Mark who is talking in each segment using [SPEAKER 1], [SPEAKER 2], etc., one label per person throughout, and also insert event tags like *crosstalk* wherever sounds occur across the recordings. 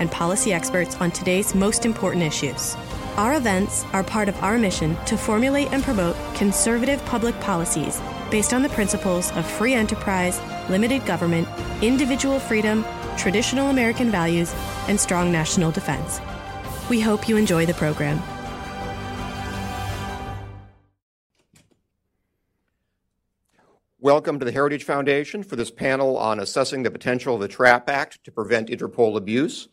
[SPEAKER 1] and policy experts on today's most important issues. Our events are part of our mission to formulate and promote conservative public policies based on the principles of free enterprise, limited government, individual freedom, traditional American values, and strong national defense. We hope you enjoy the program.
[SPEAKER 2] Welcome to the Heritage Foundation for this panel on assessing the potential of the TRAP Act to prevent Interpol abuse.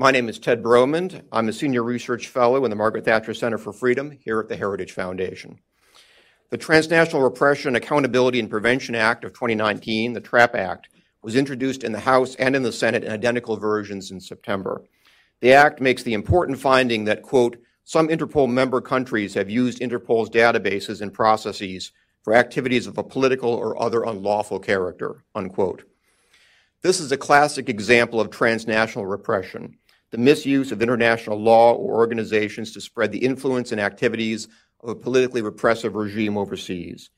[SPEAKER 2] My name is Ted Bromund. I'm a senior research fellow in the Margaret Thatcher Center for Freedom here at the Heritage Foundation. The Transnational Repression, Accountability, and Prevention Act of 2019, the TRAP Act, was introduced in the House and in the Senate in identical versions in September. The Act makes the important finding that, quote, some Interpol member countries have used Interpol's databases and processes for activities of a political or other unlawful character, unquote. This is a classic example of transnational repression, the misuse of international law or organizations to spread the influence and activities of a politically repressive regime overseas.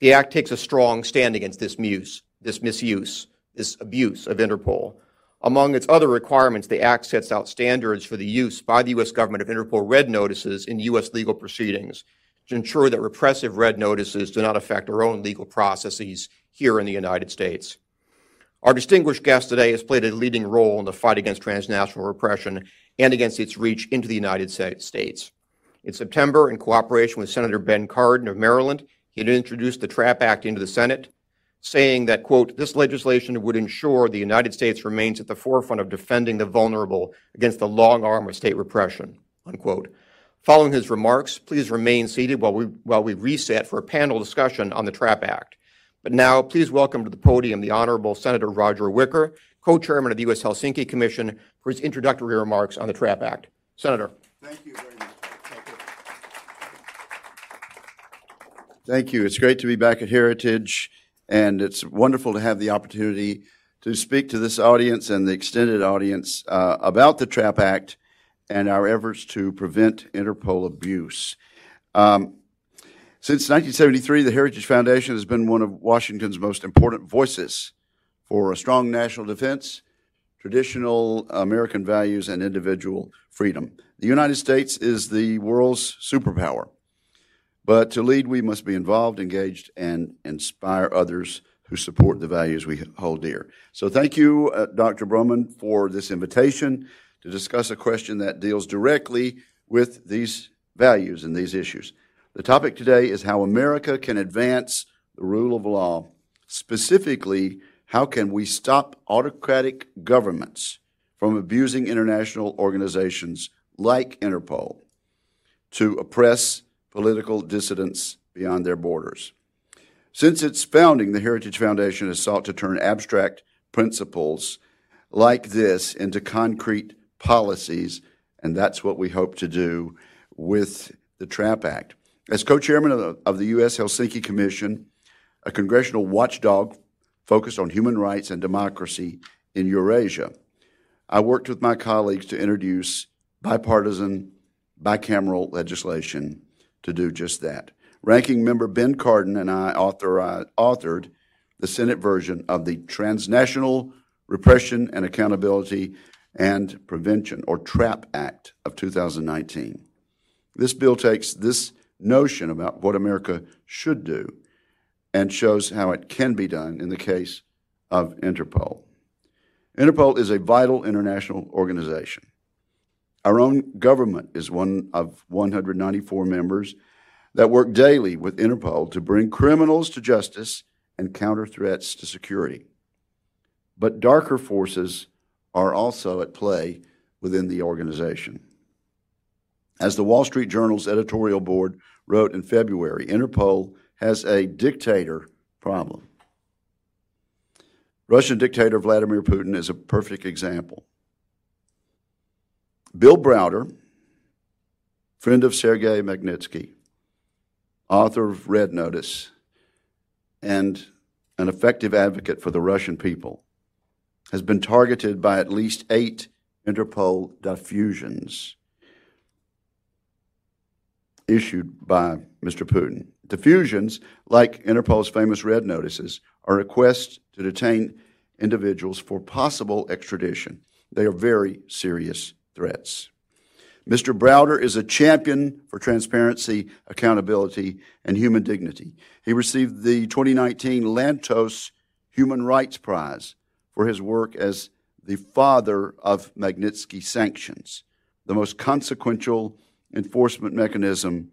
[SPEAKER 2] The Act takes a strong stand against this muse, this misuse, this abuse of Interpol. Among its other requirements, the Act sets out standards for the use by the U.S. government of Interpol red notices in U.S. legal proceedings, to ensure that repressive red notices do not affect our own legal processes here in the United States. Our distinguished guest today has played a leading role in the fight against transnational repression and against its reach into the United States. In September, in cooperation with Senator Ben Cardin of Maryland, he had introduced the TRAP Act into the Senate, saying that, quote, this legislation would ensure the United States remains at the forefront of defending the vulnerable against the long arm of state repression, unquote. Following his remarks, please remain seated while we, while we reset for a panel discussion on the TRAP Act. But now, please welcome to the podium the Honorable Senator Roger Wicker, co-chairman of the U.S. Helsinki Commission, for his introductory remarks on the TRAP Act. Senator.
[SPEAKER 3] Thank you very much. Thank you. Thank you. It's great to be back at Heritage, and it's wonderful to have the opportunity to speak to this audience and the extended audience uh, about the TRAP Act and our efforts to prevent Interpol abuse. Um, since 1973, the Heritage Foundation has been one of Washington's most important voices for a strong national defense, traditional American values, and individual freedom. The United States is the world's superpower. But to lead, we must be involved, engaged, and inspire others who support the values we hold dear. So thank you, uh, Dr. Bromund, for this invitation to discuss a question that deals directly with these values and these issues. The topic today is how America can advance the rule of law. Specifically, how can we stop autocratic governments from abusing international organizations like Interpol to oppress political dissidents beyond their borders? Since its founding, the Heritage Foundation has sought to turn abstract principles like this into concrete policies, and that's what we hope to do with the TRAP Act. As co chairman of, of the U.S. Helsinki Commission, a congressional watchdog focused on human rights and democracy in Eurasia, I worked with my colleagues to introduce bipartisan, bicameral legislation to do just that. Ranking member Ben Cardin and I authored the Senate version of the Transnational Repression and Accountability and Prevention, or TRAP Act of 2019. This bill takes this notion about what America should do and shows how it can be done in the case of Interpol. Interpol is a vital international organization. Our own government is one of 194 members that work daily with Interpol to bring criminals to justice and counter threats to security. But darker forces are also at play within the organization. As the Wall Street Journal's editorial board wrote in February, Interpol has a dictator problem. Russian dictator Vladimir Putin is a perfect example. Bill Browder, friend of Sergei Magnitsky, author of Red Notice, and an effective advocate for the Russian people, has been targeted by at least eight Interpol diffusions issued by Mr. Putin. Diffusions, like Interpol's famous red notices, are requests to detain individuals for possible extradition. They are very serious threats. Mr. Browder is a champion for transparency, accountability, and human dignity. He received the 2019 Lantos Human Rights Prize for his work as the father of Magnitsky sanctions, the most consequential enforcement mechanism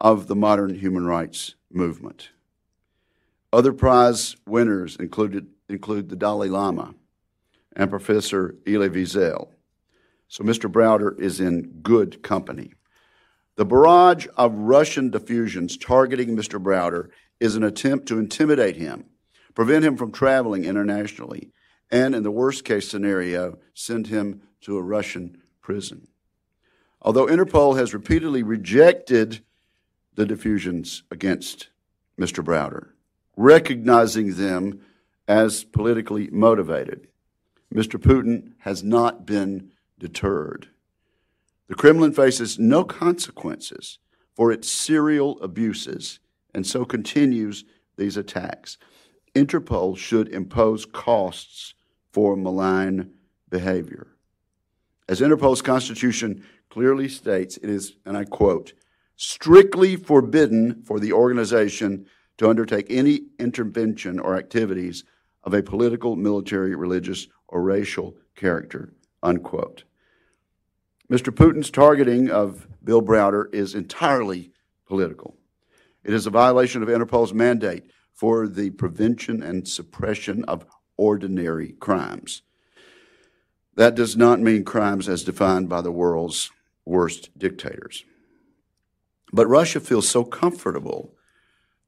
[SPEAKER 3] of the modern human rights movement. Other prize winners included, include the Dalai Lama and Professor Elie Wiesel. So Mr. Browder is in good company. The barrage of Russian diffusions targeting Mr. Browder is an attempt to intimidate him, prevent him from traveling internationally, and in the worst case scenario, send him to a Russian prison. Although Interpol has repeatedly rejected the diffusions against Mr. Browder, recognizing them as politically motivated, Mr. Putin has not been deterred. The Kremlin faces no consequences for its serial abuses and so continues these attacks. Interpol should impose costs for malign behavior. As Interpol's constitution clearly states, it is, and I quote, strictly forbidden for the organization to undertake any intervention or activities of a political, military, religious, or racial character, unquote. Mr. Putin's targeting of Bill Browder is entirely political. It is a violation of Interpol's mandate for the prevention and suppression of ordinary crimes. That does not mean crimes as defined by the world's worst dictators. But Russia feels so comfortable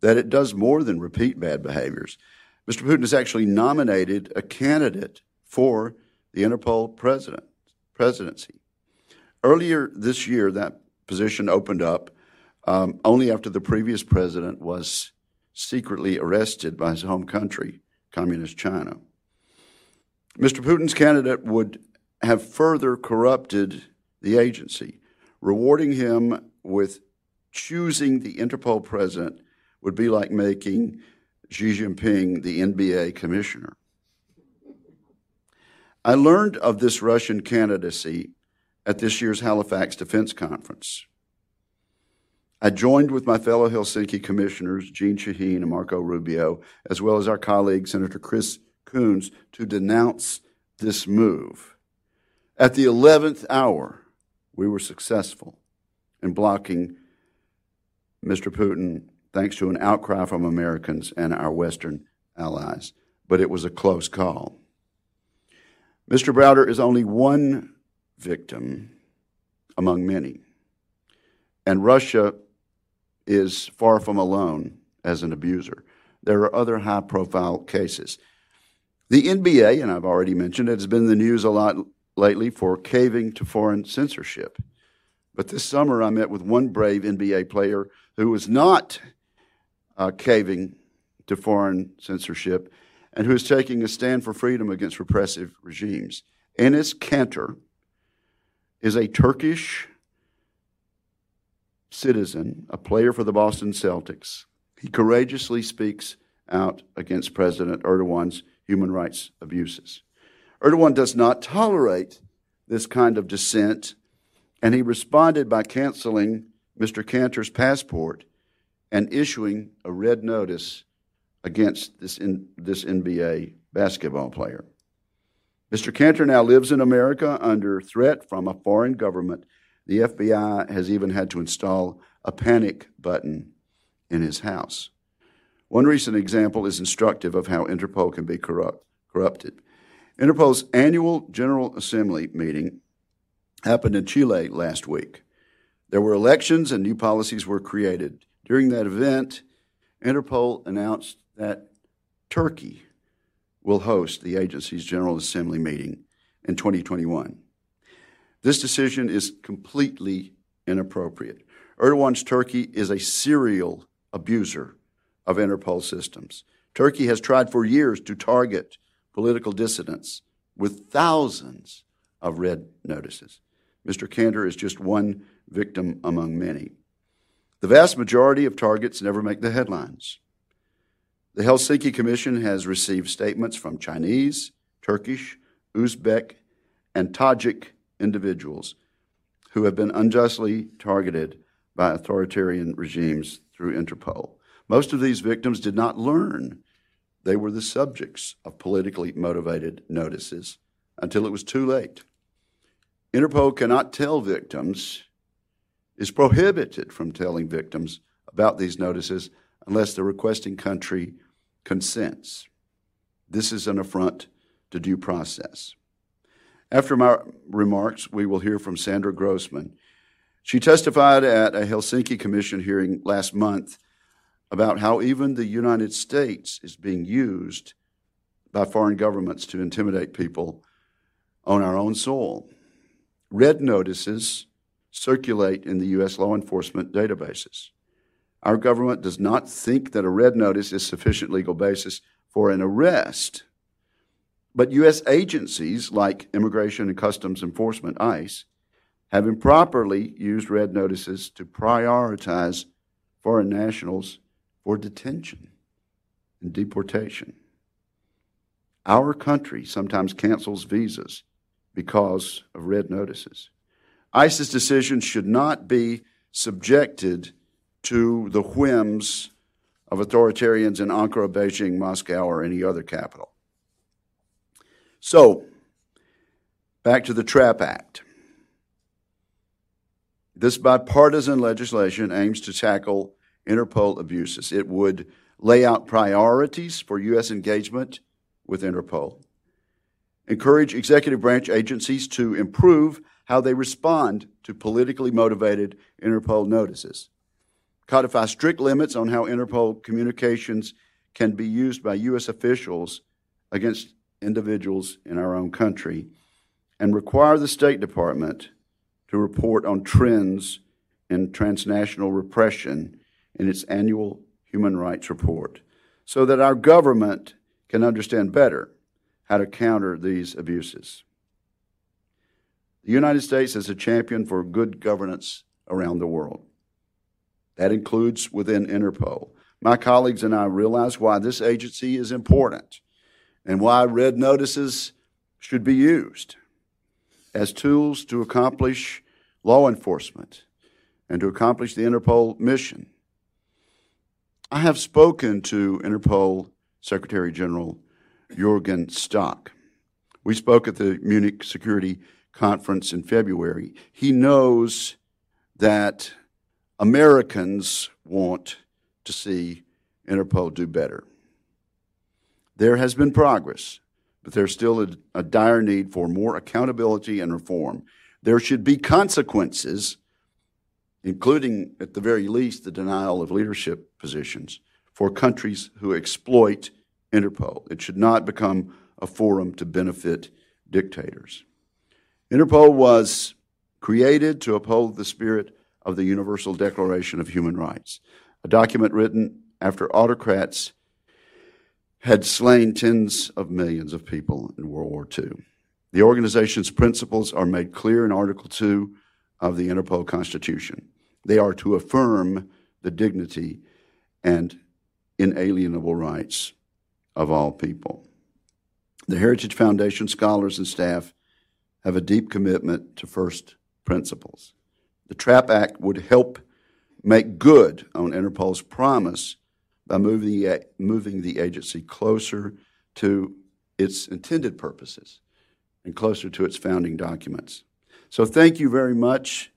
[SPEAKER 3] that it does more than repeat bad behaviors. Mr. Putin has actually nominated a candidate for the Interpol president, presidency. Earlier this year, that position opened up um, only after the previous president was secretly arrested by his home country, Communist China. Mr. Putin's candidate would have further corrupted the agency. Rewarding him with choosing the Interpol president would be like making Xi Jinping the NBA commissioner. I learned of this Russian candidacy at this year's Halifax Defense Conference. I joined with my fellow Helsinki commissioners, Jeanne Shaheen and Marco Rubio, as well as our colleague, Senator Chris Coons, to denounce this move. At the 11th hour, we were successful in blocking Mr. Putin thanks to an outcry from Americans and our Western allies. But it was a close call. Mr. Browder is only one victim among many. And Russia is far from alone as an abuser. There are other high profile cases. The NBA, and I've already mentioned it, has been in the news a lot lately for caving to foreign censorship. But this summer, I met with one brave NBA player who was not uh, caving to foreign censorship and who is taking a stand for freedom against repressive regimes. Enes Kanter is a Turkish citizen, a player for the Boston Celtics. He courageously speaks out against President Erdogan's human rights abuses. Erdogan does not tolerate this kind of dissent, and he responded by canceling Mr. Kanter's passport and issuing a red notice against this, in, this NBA basketball player. Mr. Kanter now lives in America under threat from a foreign government. The FBI has even had to install a panic button in his house. One recent example is instructive of how Interpol can be corrupt, corrupted. Interpol's annual General Assembly meeting happened in Chile last week. There were elections and new policies were created. During that event, Interpol announced that Turkey will host the agency's General Assembly meeting in 2021. This decision is completely inappropriate. Erdogan's Turkey is a serial abuser of Interpol systems. Turkey has tried for years to target political dissidents with thousands of red notices. Mr. Kanter is just one victim among many. The vast majority of targets never make the headlines. The Helsinki Commission has received statements from Chinese, Turkish, Uzbek, and Tajik individuals who have been unjustly targeted by authoritarian regimes through Interpol. Most of these victims did not learn they were the subjects of politically motivated notices until it was too late. Interpol cannot tell victims, is prohibited from telling victims about these notices unless the requesting country consents. This is an affront to due process. After my remarks, we will hear from Sandra Grossman. She testified at a Helsinki Commission hearing last month about how even the United States is being used by foreign governments to intimidate people on our own soil. Red notices circulate in the U.S. law enforcement databases. Our government does not think that a red notice is sufficient legal basis for an arrest but U.S. agencies like Immigration and Customs Enforcement, ICE, have improperly used red notices to prioritize foreign nationals for detention and deportation. Our country sometimes cancels visas because of red notices. ICE's decisions should not be subjected to the whims of authoritarians in Ankara, Beijing, Moscow, or any other capital. So, back to the TRAP Act. This bipartisan legislation aims to tackle Interpol abuses. It would lay out priorities for U.S. engagement with Interpol, encourage executive branch agencies to improve how they respond to politically motivated Interpol notices, codify strict limits on how Interpol communications can be used by U.S. officials against individuals in our own country and require the State Department to report on trends in transnational repression in its annual human rights report so that our government can understand better how to counter these abuses. The United States is a champion for good governance around the world. That includes within Interpol. My colleagues and I realize why this agency is important and why red notices should be used as tools to accomplish law enforcement and to accomplish the Interpol mission. I have spoken to Interpol Secretary General Jurgen Stock. We spoke at the Munich Security Conference in February. He knows that Americans want to see Interpol do better. There has been progress, but there's still a, a dire need for more accountability and reform. There should be consequences, including, at the very least, the denial of leadership positions for countries who exploit Interpol. It should not become a forum to benefit dictators. Interpol was created to uphold the spirit of the Universal Declaration of Human Rights, a document written after autocrats had slain tens of millions of people in World War II. The organization's principles are made clear in Article 2 of the Interpol Constitution. They are to affirm the dignity and inalienable rights of all people. The Heritage Foundation scholars and staff have a deep commitment to first principles. The TRAP Act would help make good on Interpol's promise by moving the, moving the agency closer to its intended purposes and closer to its founding documents. So, thank you very much,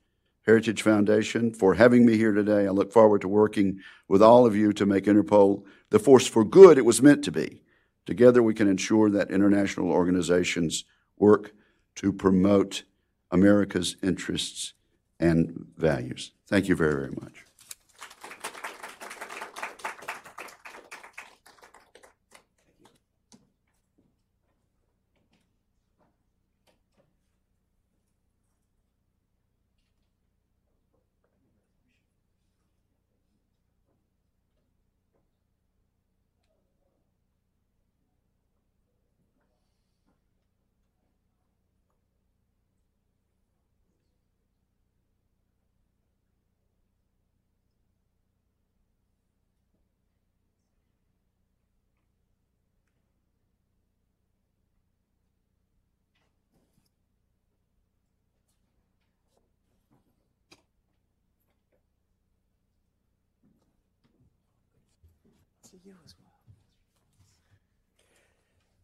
[SPEAKER 3] Heritage Foundation, for having me here today. I look forward to working with all of you to make Interpol the force for good it was meant to be. Together, we can ensure that international organizations work to promote America's interests and values. Thank you very, very much.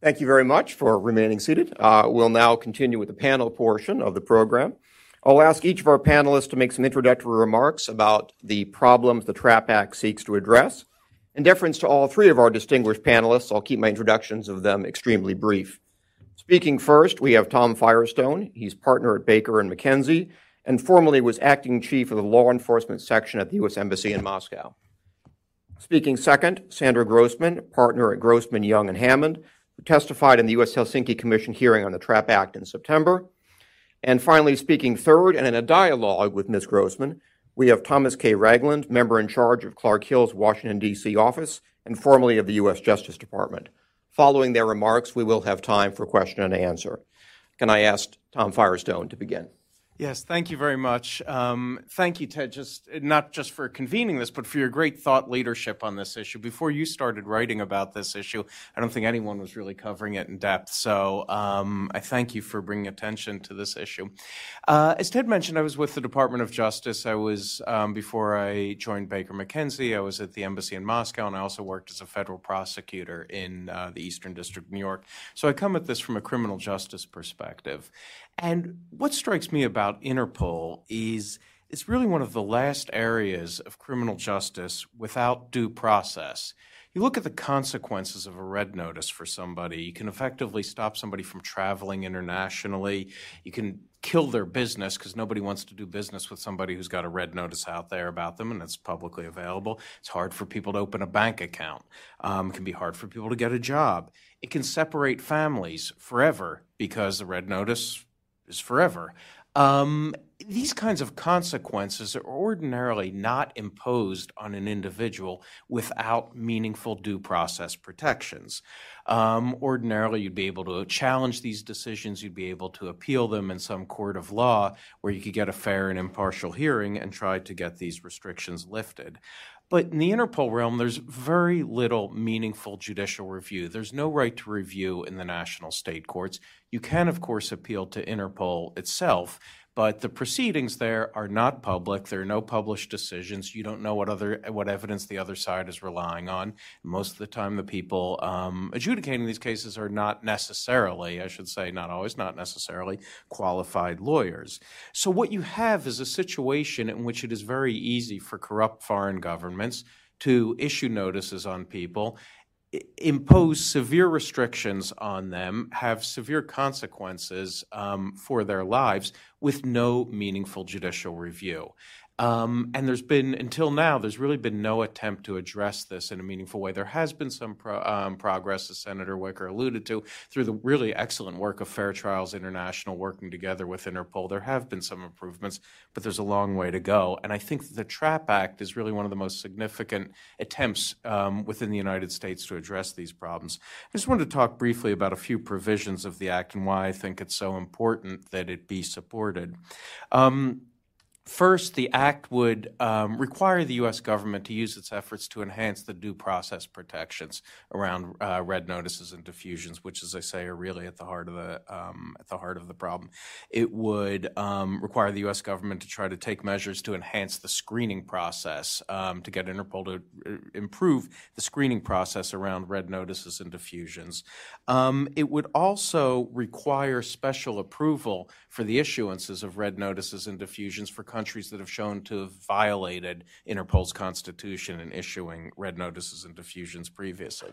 [SPEAKER 2] Thank you very much for remaining seated. Uh, we'll now continue with the panel portion of the program. I'll ask each of our panelists to make some introductory remarks about the problems the TRAP Act seeks to address. In deference to all three of our distinguished panelists, I'll keep my introductions of them extremely brief. Speaking first, we have Tom Firestone. He's partner at Baker and McKenzie and formerly was acting chief of the law enforcement section at the U.S. Embassy in Moscow. Speaking second, Sandra Grossman, partner at Grossman, Young and Hammond, testified in the U.S. Helsinki Commission hearing on the TRAP Act in September. And finally, speaking third and in a dialogue with Ms. Grossman, we have Thomas K. Ragland, member in charge of Clark Hill's Washington, D.C. office and formerly of the U.S. Justice Department. Following their remarks, we will have time for question and answer. Can I ask Tom Firestone to begin?
[SPEAKER 4] Yes, thank you very much. Um, thank you, Ted, just not just for convening this, but for your great thought leadership on this issue. Before you started writing about this issue, I don't think anyone was really covering it in depth. So um, I thank you for bringing attention to this issue. Uh, as Ted mentioned, I was with the Department of Justice. I was um, before I joined Baker McKenzie. I was at the embassy in Moscow, and I also worked as a federal prosecutor in uh, the Eastern District of New York. So I come at this from a criminal justice perspective. And what strikes me about Interpol is it's really one of the last areas of criminal justice without due process. You look at the consequences of a red notice for somebody. You can effectively stop somebody from traveling internationally. You can kill their business because nobody wants to do business with somebody who's got a red notice out there about them and it's publicly available. It's hard for people to open a bank account. Um, it can be hard for people to get a job. It can separate families forever because the red notice is forever. Um, these kinds of consequences are ordinarily not imposed on an individual without meaningful due process protections. Um, ordinarily, you'd be able to challenge these decisions, you'd be able to appeal them in some court of law where you could get a fair and impartial hearing and try to get these restrictions lifted. But in the Interpol realm, there's very little meaningful judicial review. There's no right to review in the national state courts. You can, of course, appeal to Interpol itself, but the proceedings there are not public. There are no published decisions. You don't know what other what evidence the other side is relying on. Most of the time, the people um, adjudicating these cases are not necessarily, I should say, not always, not necessarily qualified lawyers. So what you have is a situation in which it is very easy for corrupt foreign governments to issue notices on people impose severe restrictions on them, have severe consequences um, for their lives with no meaningful judicial review. Um, and there's been, until now, there's really been no attempt to address this in a meaningful way. There has been some pro, um, progress, as Senator Wicker alluded to, through the really excellent work of Fair Trials International working together with Interpol. There have been some improvements, but there's a long way to go. And I think the TRAP Act is really one of the most significant attempts um, within the United States to address these problems. I just wanted to talk briefly about a few provisions of the Act and why I think it's so important that it be supported. Um, First, the act would um, require the U.S. government to use its efforts to enhance the due process protections around uh, red notices and diffusions, which, as I say, are really at the heart of the um, at the heart of the problem. It would um, require the U.S. government to try to take measures to enhance the screening process um, to get Interpol to uh, improve the screening process around red notices and diffusions. Um, it would also require special approval for the issuances of red notices and diffusions for countries that have shown to have violated Interpol's constitution in issuing red notices and diffusions previously.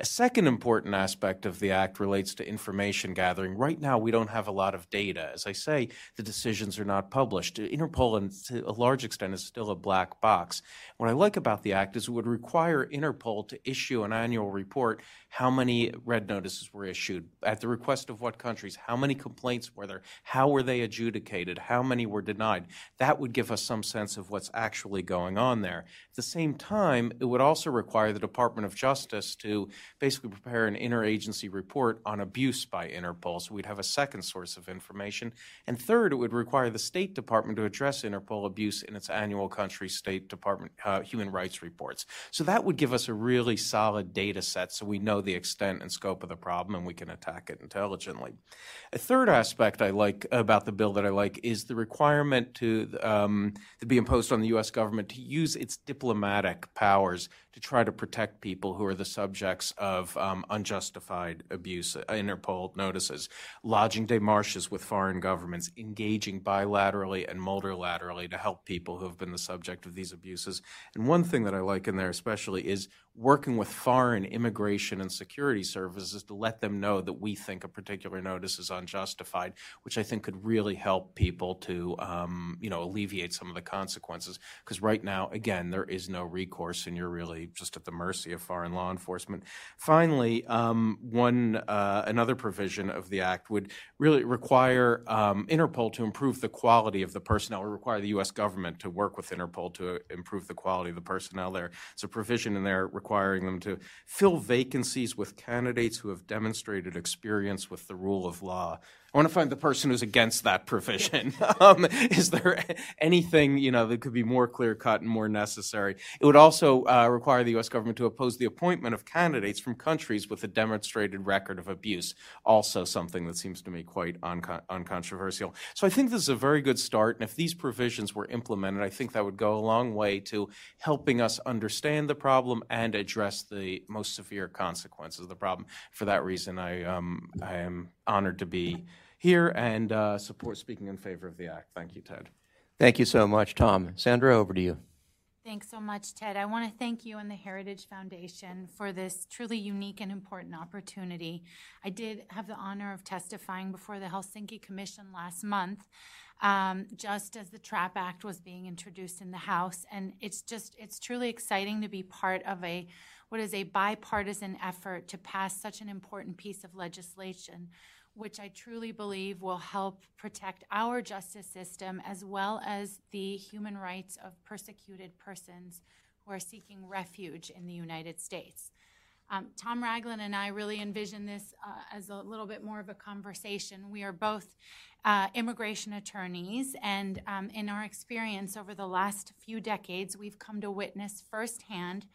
[SPEAKER 4] A second important aspect of the Act relates to information gathering. Right now, we don't have a lot of data. As I say, the decisions are not published. Interpol, to a large extent, is still a black box. What I like about the Act is it would require Interpol to issue an annual report how many red notices were issued, at the request of what countries, how many complaints were there, how were they adjudicated, how many were denied. That would give us some sense of what's actually going on there. At the same time, it would also require the Department of Justice to basically prepare an interagency report on abuse by Interpol. So we'd have a second source of information. And third, it would require the State Department to address Interpol abuse in its annual country State Department uh, human rights reports. So that would give us a really solid data set so we know the extent and scope of the problem and we can attack it intelligently. A third aspect I like about the bill that I like is the requirement to, um, to be imposed on the U.S. government to use its diplomatic powers to try to protect people who are the subjects of um, unjustified abuse. Uh, Interpol notices lodging demarches with foreign governments, engaging bilaterally and multilaterally to help people who have been the subject of these abuses. And one thing that I like in there especially is working with foreign immigration and security services to let them know that we think a particular notice is unjustified, which I think could really help people to, um, you know, alleviate some of the consequences. Because right now, again, there is no recourse, and you're really just at the mercy of foreign law enforcement. Finally, um, one uh, another provision of the act would really require um, Interpol to improve the quality of the personnel, or require the U.S. government to work with Interpol to improve the quality of the personnel there. It's a provision in there requiring them to fill vacancies with candidates who have demonstrated experience with the rule of law. I want to find the person who's against that provision. *laughs* um, is there anything you know that could be more clear cut and more necessary? It would also uh, require the U.S. government to oppose the appointment of candidates from countries with a demonstrated record of abuse. Also, something that seems to me quite uncon- uncontroversial. So I think this is a very good start, and if these provisions were implemented, I think that would go a long way to helping us understand the problem and address the most severe consequences of the problem. For that reason, I um, I am honored to be here and uh, support speaking in favor of the act. Thank you, Ted.
[SPEAKER 2] Thank you so much, Tom. Sandra, over to you.
[SPEAKER 5] Thanks so much, Ted. I want to thank you and the Heritage Foundation for this truly unique and important opportunity. I did have the honor of testifying before the Helsinki Commission last month, um, just as the TRAP Act was being introduced in the House, and it's just it's truly exciting to be part of a what is a bipartisan effort to pass such an important piece of legislation which I truly believe will help protect our justice system as well as the human rights of persecuted persons who are seeking refuge in the United States. Um, Tom Ragland and I really envision this uh, as a little bit more of a conversation. We are both uh, immigration attorneys, and um, in our experience over the last few decades, we've come to witness firsthand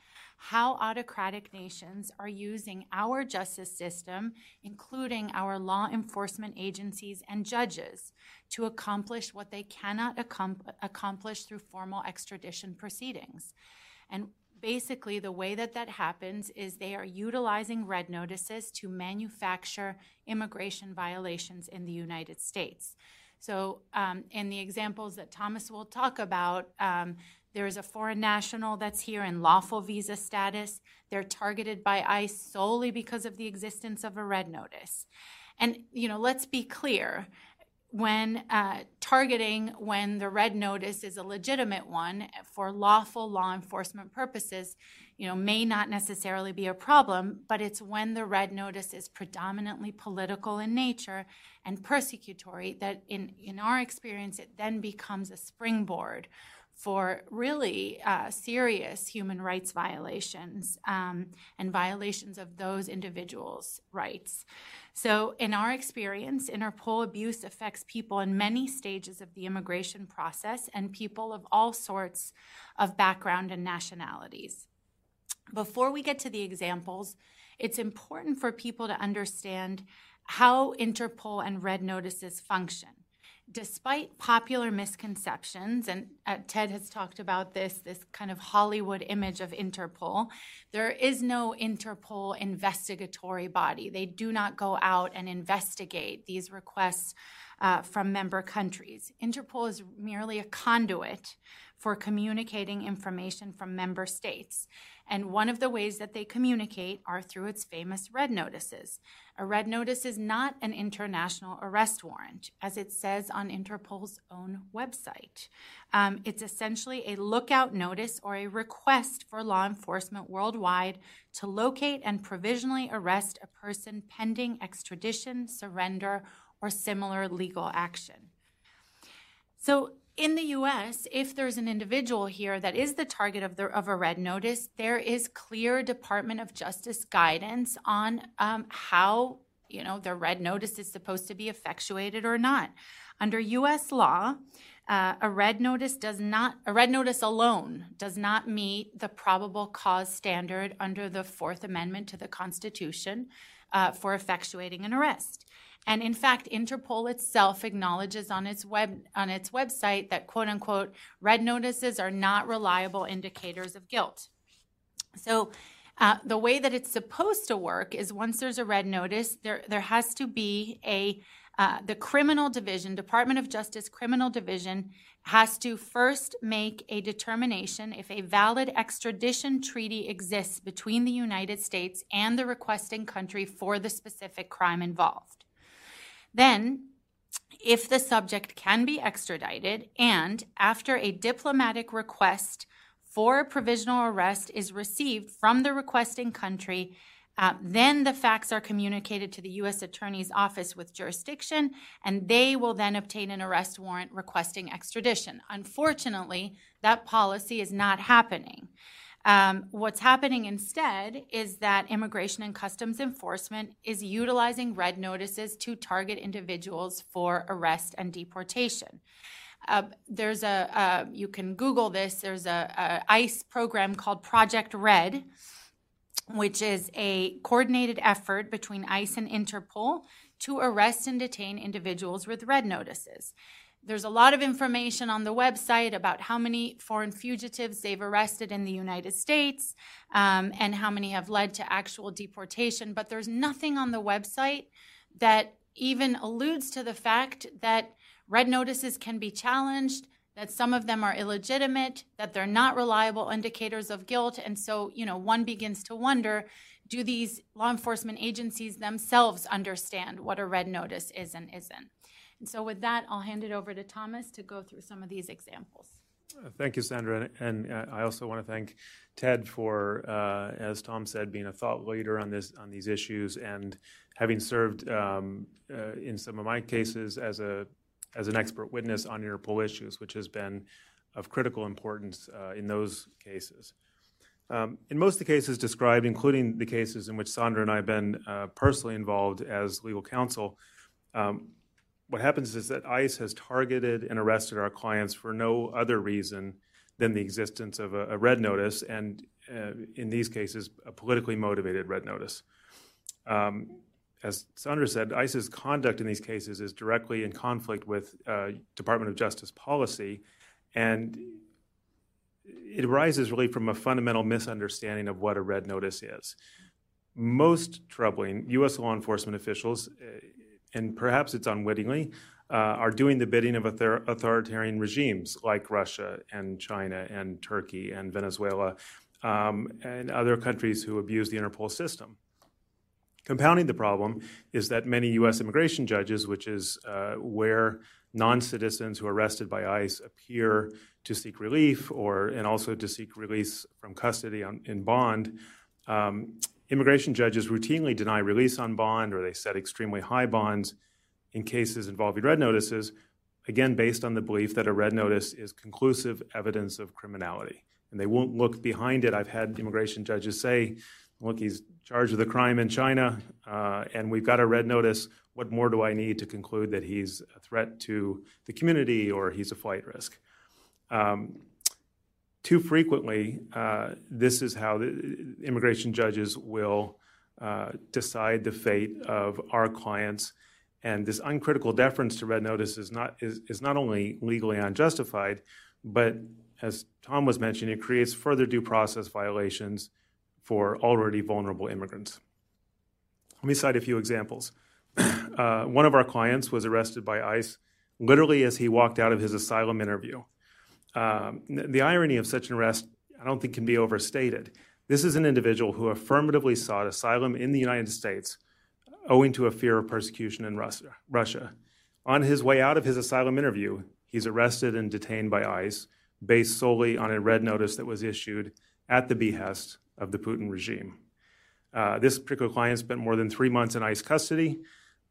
[SPEAKER 5] how autocratic nations are using our justice system, including our law enforcement agencies and judges, to accomplish what they cannot accomplish through formal extradition proceedings. And basically, the way that that happens is they are utilizing red notices to manufacture immigration violations in the United States. So, um, in the examples that Thomas will talk about, um, there is a foreign national that's here in lawful visa status. They're targeted by ICE solely because of the existence of a red notice. And, you know, let's be clear when uh, targeting when the red notice is a legitimate one for lawful law enforcement purposes you know may not necessarily be a problem but it's when the red notice is predominantly political in nature and persecutory that in in our experience it then becomes a springboard for really uh, serious human rights violations um, and violations of those individuals' rights. So, in our experience, Interpol abuse affects people in many stages of the immigration process and people of all sorts of background and nationalities. Before we get to the examples, it's important for people to understand how Interpol and red notices function despite popular misconceptions, and uh, Ted has talked about this, this kind of Hollywood image of Interpol, there is no Interpol investigatory body. They do not go out and investigate these requests uh, from member countries. Interpol is merely a conduit for communicating information from member states. And one of the ways that they communicate are through its famous red notices. A red notice is not an international arrest warrant, as it says on Interpol's own website. Um, it's essentially a lookout notice or a request for law enforcement worldwide to locate and provisionally arrest a person pending extradition, surrender, or similar legal action. So, in the US, if there's an individual here that is the target of, the, of a red notice, there is clear Department of Justice guidance on um, how you know the red notice is supposed to be effectuated or not. Under US law, uh, a red notice does not a red notice alone does not meet the probable cause standard under the Fourth Amendment to the Constitution uh, for effectuating an arrest. And in fact, Interpol itself acknowledges on its web on its website that quote unquote red notices are not reliable indicators of guilt. So uh, the way that it's supposed to work is once there's a red notice, there there has to be a uh, the criminal division, Department of Justice criminal division, has to first make a determination if a valid extradition treaty exists between the United States and the requesting country for the specific crime involved. Then, if the subject can be extradited and after a diplomatic request for provisional arrest is received from the requesting country, uh, then the facts are communicated to the U.S. Attorney's Office with jurisdiction, and they will then obtain an arrest warrant requesting extradition. Unfortunately, that policy is not happening. Um, what's happening instead is that Immigration and Customs Enforcement is utilizing red notices to target individuals for arrest and deportation. Uh, there's a, uh, you can Google this, there's a, a ICE program called Project Red, which is a coordinated effort between ICE and Interpol to arrest and detain individuals with red notices. There's a lot of information on the website about how many foreign fugitives they've arrested in the United States um, and how many have led to actual deportation, but there's nothing on the website that even alludes to the fact that red notices can be challenged, that some of them are illegitimate, that they're not reliable indicators of guilt. And so, you know, one begins to wonder do these law enforcement agencies themselves understand what a red notice is and isn't? And so, with that, I'll hand it over to Thomas to go through some of these examples.
[SPEAKER 6] Uh, thank you, Sandra. And uh, I also want to thank Ted for, uh, as Tom said, being a thought leader on this on these issues and having served um, uh, in some of my cases as a as an expert witness on Interpol issues, which has been of critical importance uh, in those cases. Um, in most of the cases described, including the cases in which Sandra and I have been uh, personally involved as legal counsel, um, what happens is that ICE has targeted and arrested our clients for no other reason than the existence of a, a red notice, and uh, in these cases, a politically motivated red notice. Um, as Sandra said, ICE's conduct in these cases is directly in conflict with uh, Department of Justice policy, and it arises really from a fundamental misunderstanding of what a red notice is. Most troubling, U.S. law enforcement officials, uh, and perhaps it's unwittingly, uh, are doing the bidding of author- authoritarian regimes like Russia and China and Turkey and Venezuela um, and other countries who abuse the Interpol system. Compounding the problem is that many U.S. immigration judges, which is uh, where non-citizens who are arrested by ICE appear to seek relief or and also to seek release from custody on, in bond, um, immigration judges routinely deny release on bond or they set extremely high bonds in cases involving red notices, again based on the belief that a red notice is conclusive evidence of criminality. And they won't look behind it. I've had immigration judges say look, he's charged with a crime in China, uh, and we've got a red notice. What more do I need to conclude that he's a threat to the community or he's a flight risk? Um, too frequently, uh, this is how the immigration judges will uh, decide the fate of our clients. And this uncritical deference to red notice is not, is, is not only legally unjustified, but as Tom was mentioning, it creates further due process violations for already vulnerable immigrants. Let me cite a few examples. Uh, one of our clients was arrested by ICE literally as he walked out of his asylum interview. Um, the irony of such an arrest, I don't think, can be overstated. This is an individual who affirmatively sought asylum in the United States owing to a fear of persecution in Russia. Russia. On his way out of his asylum interview, he's arrested and detained by ICE based solely on a red notice that was issued at the behest of the Putin regime. Uh, this particular client spent more than three months in ICE custody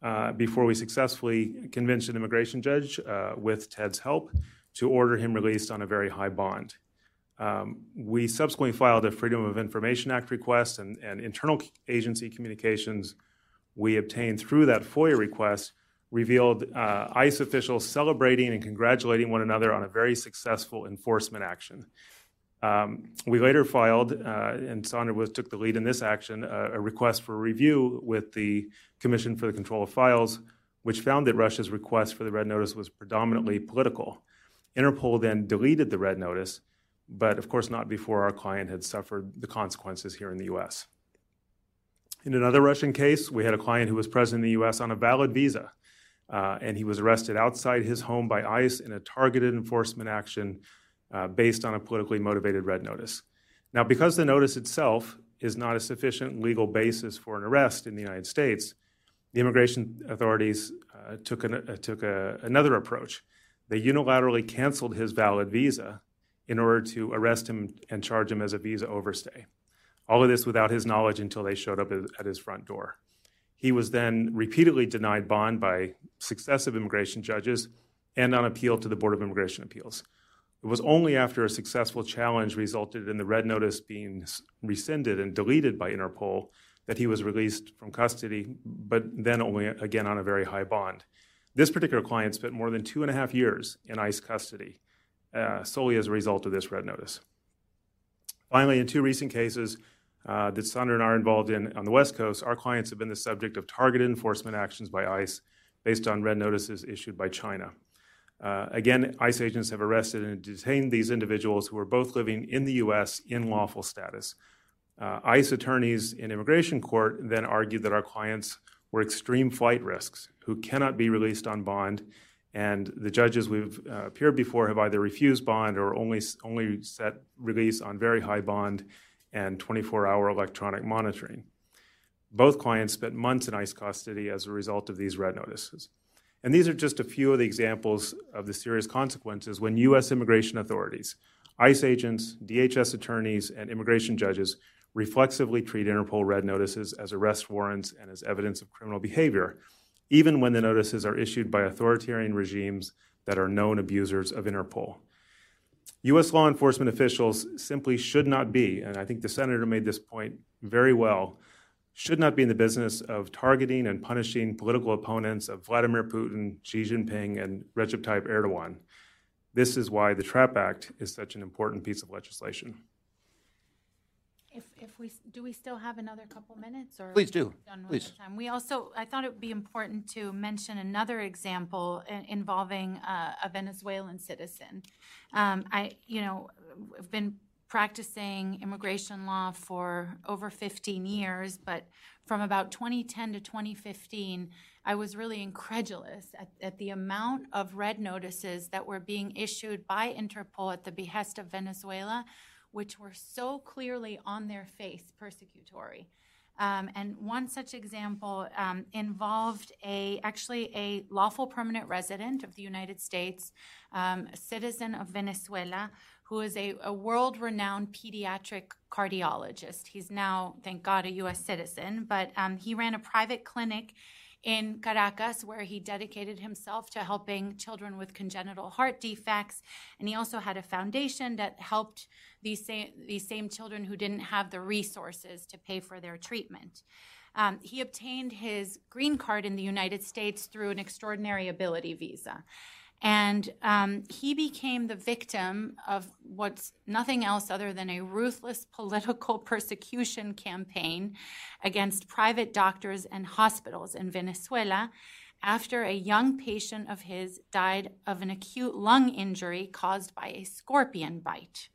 [SPEAKER 6] uh, before we successfully convinced an immigration judge, uh, with Ted's help, to order him released on a very high bond. Um, we subsequently filed a Freedom of Information Act request and, and internal agency communications we obtained through that FOIA request revealed uh, ICE officials celebrating and congratulating one another on a very successful enforcement action. Um, we later filed, uh, and Sandra was, took the lead in this action, uh, a request for review with the Commission for the Control of Files, which found that Russia's request for the red notice was predominantly political. Interpol then deleted the red notice, but of course not before our client had suffered the consequences here in the US. In another Russian case, we had a client who was present in the US on a valid visa, uh, and he was arrested outside his home by ICE in a targeted enforcement action uh, based on a politically motivated red notice. Now, because the notice itself is not a sufficient legal basis for an arrest in the United States, the immigration authorities uh, took, an, uh, took a, another approach. They unilaterally canceled his valid visa in order to arrest him and charge him as a visa overstay. All of this without his knowledge until they showed up at his front door. He was then repeatedly denied bond by successive immigration judges and on appeal to the Board of Immigration Appeals. It was only after a successful challenge resulted in the red notice being rescinded and deleted by Interpol that he was released from custody, but then only again on a very high bond. This particular client spent more than two and a half years in ICE custody uh, solely as a result of this red notice. Finally, in two recent cases uh, that Sandra and I are involved in on the West Coast, our clients have been the subject of targeted enforcement actions by ICE based on red notices issued by China. Uh, again, ICE agents have arrested and detained these individuals who are both living in the U.S. in lawful status. Uh, ICE attorneys in immigration court then argued that our clients were extreme flight risks who cannot be released on bond, and the judges we've uh, appeared before have either refused bond or only only set release on very high bond and 24-hour electronic monitoring. Both clients spent months in ICE custody as a result of these red notices. And these are just a few of the examples of the serious consequences when U.S. immigration authorities, ICE agents, DHS attorneys, and immigration judges reflexively treat Interpol red notices as arrest warrants and as evidence of criminal behavior, even when the notices are issued by authoritarian regimes that are known abusers of Interpol. U.S. law enforcement officials simply should not be, and I think the senator made this point very well, should not be in the business of targeting and punishing political opponents of Vladimir Putin, Xi Jinping, and Recep Tayyip Erdogan. This is why the TRAP Act is such an important piece of legislation.
[SPEAKER 5] If, we, do we still have another couple minutes or?
[SPEAKER 2] Please do.
[SPEAKER 5] done with
[SPEAKER 2] Please.
[SPEAKER 5] time? We also, I thought it would be important to mention another example involving uh, a Venezuelan citizen. Um, I, you know, have been practicing immigration law for over 15 years, but from about 2010 to 2015, I was really incredulous at, at the amount of red notices that were being issued by Interpol at the behest of Venezuela, which were so clearly on their face persecutory. Um, and one such example um, involved a actually a lawful permanent resident of the United States, um, a citizen of Venezuela, who is a, a world renowned pediatric cardiologist. He's now, thank God, a U.S. citizen, but um, he ran a private clinic in Caracas where he dedicated himself to helping children with congenital heart defects. And he also had a foundation that helped these same, these same children who didn't have the resources to pay for their treatment. Um, he obtained his green card in the United States through an extraordinary ability visa. And um, he became the victim of what's nothing else other than a ruthless *laughs* political persecution campaign against private doctors and hospitals in Venezuela after a young patient of his died of an acute lung injury caused by a scorpion bite.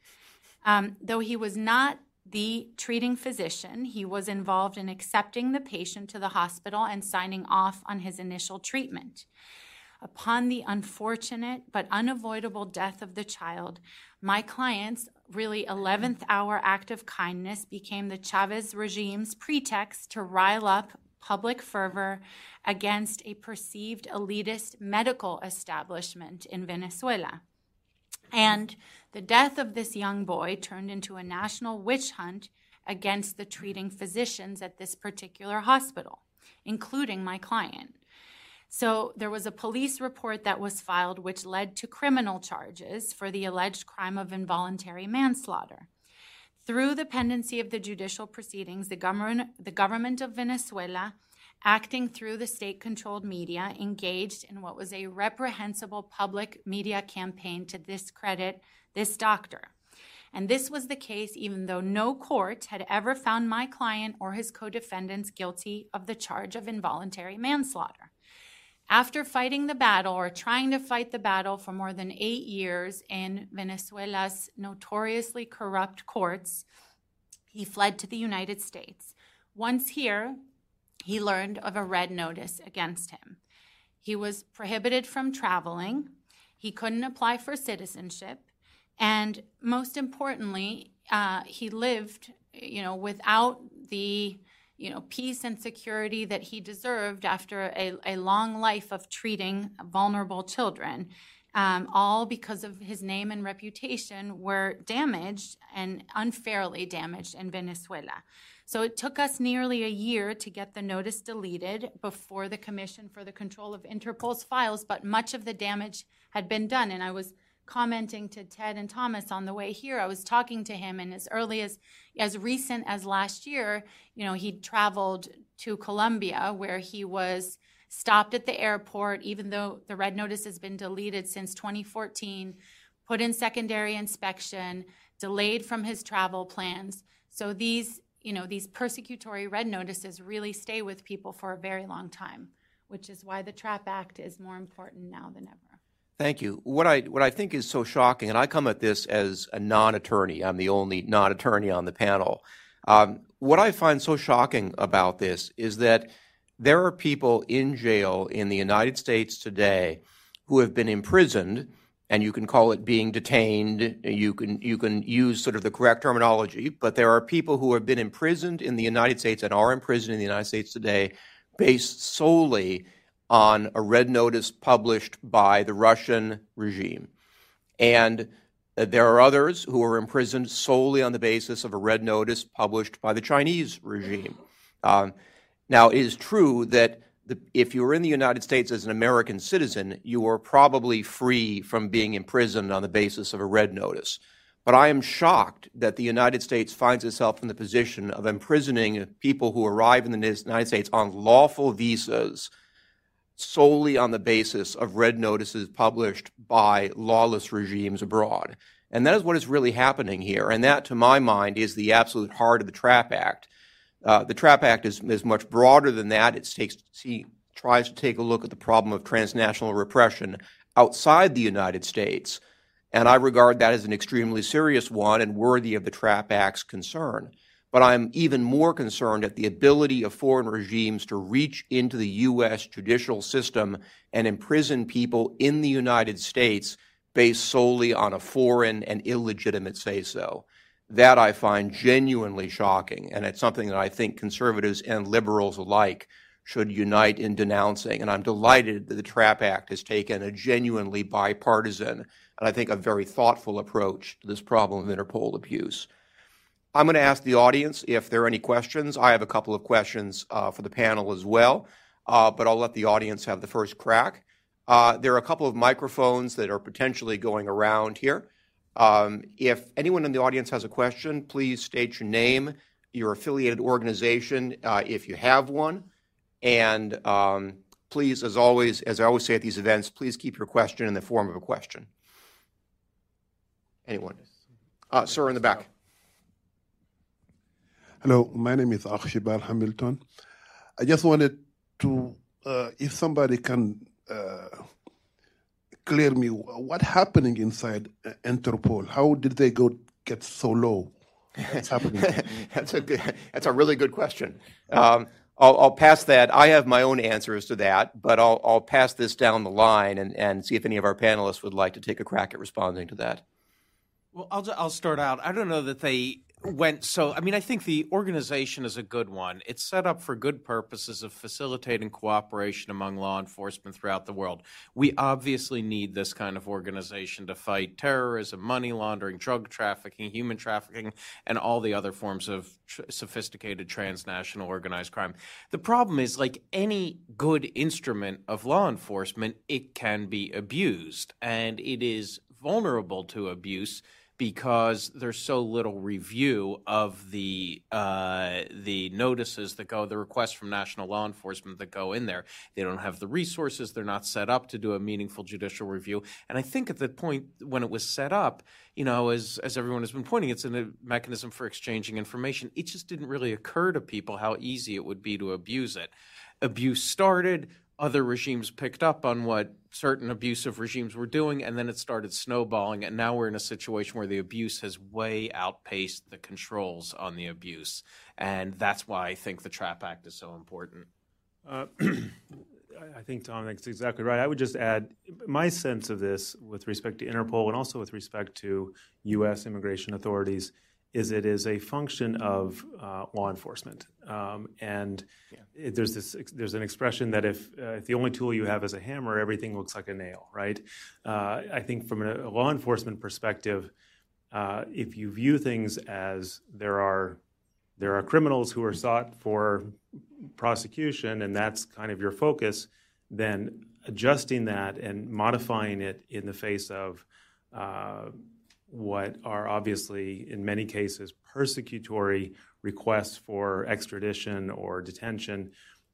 [SPEAKER 5] Um, though he was not the treating physician, he was involved in accepting the patient to the hospital and signing off on his initial treatment. Upon the unfortunate but unavoidable death of the child, my client's really 11th hour act of kindness became the Chavez regime's pretext to rile up public fervor against a perceived elitist medical establishment in Venezuela. And the death of this young boy turned into a national witch hunt against the treating physicians at this particular hospital, including my client. So there was a police report that was filed which led to criminal charges for the alleged crime of involuntary manslaughter. Through the pendency of the judicial proceedings, the government, the government of Venezuela, acting through the state controlled media, engaged in what was a reprehensible public media campaign to discredit this doctor. And this was the case even though no court had ever found my client or his co defendants guilty of the charge of involuntary manslaughter. After fighting the battle or trying to fight the battle for more than eight years in Venezuela's notoriously corrupt courts, he fled to the United States. Once here, he learned of a red notice against him. He was prohibited from traveling, he couldn't apply for citizenship, and most importantly, uh, he lived, you know, without the you know, peace and security that he deserved after a, a long life of treating vulnerable children. Um, all because of his name and reputation were damaged and unfairly damaged in Venezuela. So it took us nearly a year to get the notice deleted before the Commission for the Control of Interpol's files, but much of the damage had been done. And I was commenting to Ted and Thomas on the way here. I was talking to him, and as early as as recent as last year, you know, he traveled to Colombia where he was stopped at the airport, even though the red notice has been deleted since 2014, put in secondary inspection, delayed from his travel plans. So these, you know, these persecutory red notices really stay with people for a very long time, which is why the TRAP Act is more important now than ever.
[SPEAKER 2] Thank you. What I what I think is so shocking, and I come at this as a non-attorney. I'm the only non-attorney on the panel. Um, what I find so shocking about this is that there are people in jail in the United States today who have been imprisoned, and you can call it being detained. You can you can use sort of the correct terminology, but there are people who have been imprisoned in the United States and are imprisoned in the United States today based solely on a red notice published by the Russian regime. And there are others who are imprisoned solely on the basis of a red notice published by the Chinese regime. Um, now, it is true that the, if you are in the United States as an American citizen, you are probably free from being imprisoned on the basis of a red notice. But I am shocked that the United States finds itself in the position of imprisoning people who arrive in the United States on lawful visas solely on the basis of red notices published by lawless regimes abroad. And that is what is really happening here. And that, to my mind, is the absolute heart of the TRAP Act. Uh, the TRAP Act is, is much broader than that. It tries to take a look at the problem of transnational repression outside the United States. And I regard that as an extremely serious one and worthy of the TRAP Act's concern. But I'm even more concerned at the ability of foreign regimes to reach into the U.S. judicial system and imprison people in the United States based solely on a foreign and illegitimate say so. That I find genuinely shocking, and it's something that I think conservatives and liberals alike should unite in denouncing. And I'm delighted that the TRAP Act has taken a genuinely bipartisan and I think a very thoughtful approach to this problem of Interpol abuse. I'm going to ask the audience if there are any questions. I have a couple of questions uh, for the panel as well, uh, but I'll let the audience have the first crack. Uh, there are a couple of microphones that are potentially going around here. Um, if anyone in the audience has a question, please state your name, your affiliated organization, uh, if you have one, and um, please, as always, as I always say at these events, please keep your question in the form of a question. Anyone? Uh, sir, in the back.
[SPEAKER 7] Hello, my name is Archibald Hamilton. I just wanted to, uh, if somebody can clear me, what happening inside uh, Interpol? How did they go get so low? What's happening? *laughs*
[SPEAKER 2] that's a good, that's a really good question. Um, I'll, I'll, pass that. I have my own answers to that, but I'll, I'll pass this down the line and, and see if any of our panelists would like to take a crack at responding to that.
[SPEAKER 4] Well, I'll, I'll start out. I don't know that they went so i mean i think the organization is a good one. It's set up for good purposes of facilitating cooperation among law enforcement throughout the world. We obviously need this kind of organization to fight terrorism money laundering drug trafficking human trafficking and all the other forms of tr- sophisticated transnational organized crime. The problem is like any good instrument of law enforcement it can be abused and it is vulnerable to abuse because there's so little review of the uh, the notices that go, the requests from national law enforcement that go in there. They don't have the resources. They're not set up to do a meaningful judicial review. And I think at the point when it was set up, you know, as as everyone has been pointing, it's a mechanism for exchanging information. It just didn't really occur to people how easy it would be to abuse it. Abuse started other regimes picked up on what certain abusive regimes were doing, and then it started snowballing. And now we're in a situation where the abuse has way outpaced the controls on the abuse. And that's why I think the TRAP Act is so important.
[SPEAKER 6] Uh, *clears throat* I think, Tom, that's exactly right. I would just add my sense of this with respect to Interpol and also with respect to U.S. immigration authorities is it is a function of uh, law enforcement. Um, and yeah. it, there's this there's an expression that if uh, if the only tool you have is a hammer, everything looks like a nail, right? Uh, I think from a, a law enforcement perspective, uh, if you view things as there are there are criminals who are sought for prosecution, and that's kind of your focus, then adjusting that and modifying it in the face of uh, what are obviously, in many cases, persecutory requests for extradition or detention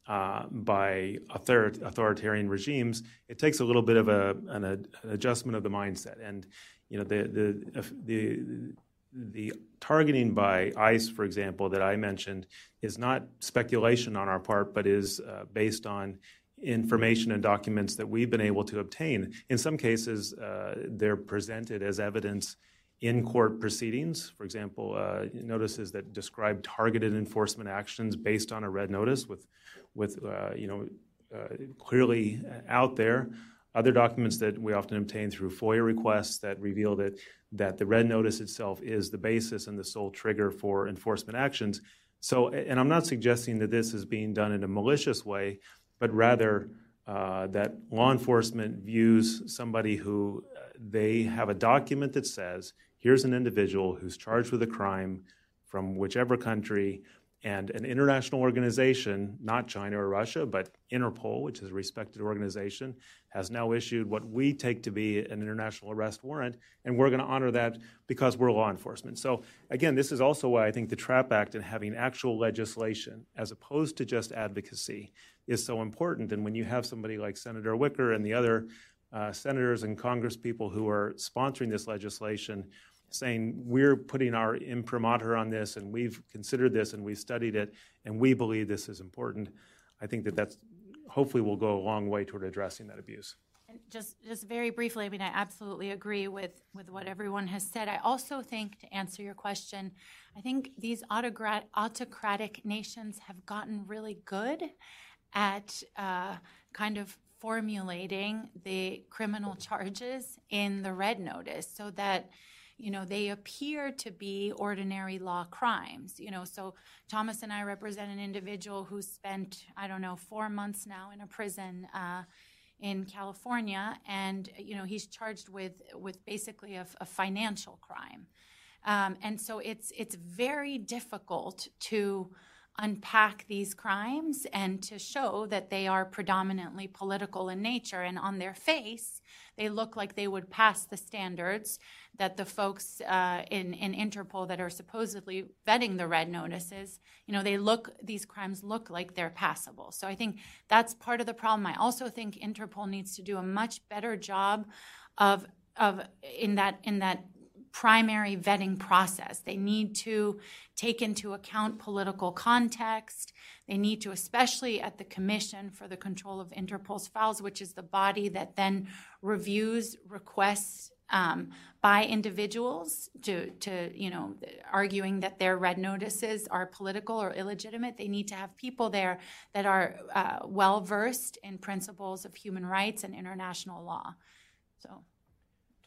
[SPEAKER 6] uh, by author- authoritarian regimes, it takes a little bit of a, an, an, adjustment of the mindset. And you know, the the the the targeting by ICE, for example, that I mentioned, is not speculation on our part, but is uh, based on information and documents that we've been able to obtain. In some cases, uh, they're presented as evidence in court proceedings. For example, uh, notices that describe targeted enforcement actions based on a red notice with, with uh, you know, uh, clearly out there. Other documents that we often obtain through FOIA requests that reveal that, that the red notice itself is the basis and the sole trigger for enforcement actions. So, and I'm not suggesting that this is being done in a malicious way, but rather uh, that law enforcement views somebody who uh, they have a document that says here's an individual who's charged with a crime from whichever country, and an international organization, not China or Russia, but Interpol, which is a respected organization, has now issued what we take to be an international arrest warrant, and we're going to honor that because we're law enforcement. So, again, this is also why I think the TRAP Act and having actual legislation, as opposed to just advocacy, is so important. And when you have somebody like Senator Wicker and the other uh, senators and congresspeople who are sponsoring this legislation, saying we're putting our imprimatur on this and we've considered this and we've studied it and we believe this is important. I think that that's hopefully will go a long way toward addressing that abuse.
[SPEAKER 5] Just, just very briefly, I mean, I absolutely agree with, with what everyone has said. I also think, to answer your question, I think these autocrat, autocratic nations have gotten really good at uh, kind of formulating the criminal charges in the red notice so that you know, they appear to be ordinary law crimes. You know, so Thomas and I represent an individual who spent, I don't know, four months now in a prison uh, in California, and you know, he's charged with with basically a, a financial crime. Um, and so it's it's very difficult to unpack these crimes and to show that they are predominantly political in nature. And on their face, they look like they would pass the standards that the folks uh, in, in Interpol that are supposedly vetting the red notices, you know, they look, these crimes look like they're passable. So I think that's part of the problem. I also think Interpol needs to do a much better job of, of in that, in that primary vetting process. They need to take into account political context. They need to, especially at the Commission for the Control of Interpol's Files, which is the body that then reviews requests um, by individuals to, to, you know, arguing that their red notices are political or illegitimate. They need to have people there that are uh, well versed in principles of human rights and international law. So.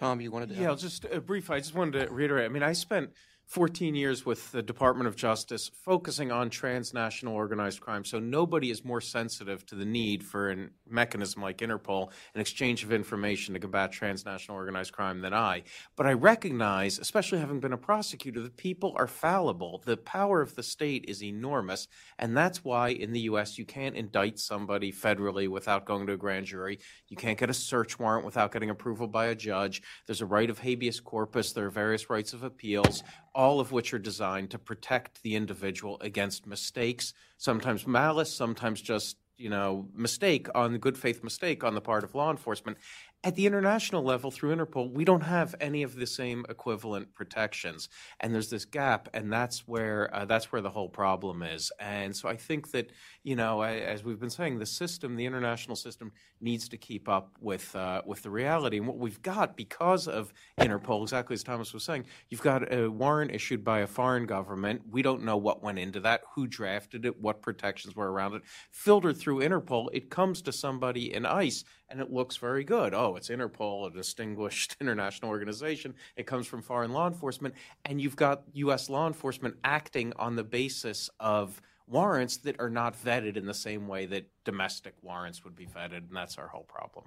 [SPEAKER 2] Tom, you wanted to?
[SPEAKER 4] Yeah, just a brief. I just wanted to reiterate. I mean, I spent 14 years with the Department of Justice focusing on transnational organized crime. So nobody is more sensitive to the need for a mechanism like Interpol, an exchange of information to combat transnational organized crime than I. But I recognize, especially having been a prosecutor, that people are fallible. The power of the state is enormous. And that's why in the U.S. you can't indict somebody federally without going to a grand jury. You can't get a search warrant without getting approval by a judge. There's a right of habeas corpus. There are various rights of appeals all of which are designed to protect the individual against mistakes, sometimes malice, sometimes just you know mistake on good faith mistake on the part of law enforcement at the international level, through Interpol, we don't have any of the same equivalent protections, and there's this gap, and that's where uh, that's where the whole problem is. And so I think that you know, as we've been saying, the system, the international system, needs to keep up with uh, with the reality. And what we've got because of Interpol, exactly as Thomas was saying, you've got a warrant issued by a foreign government. We don't know what went into that, who drafted it, what protections were around it. Filtered through Interpol, it comes to somebody in ICE and it looks very good. Oh, it's Interpol, a distinguished *laughs* international organization. It comes from foreign law enforcement, and you've got U.S. law enforcement acting on the basis of warrants that are not vetted in the same way that domestic warrants would be vetted, and that's our whole problem.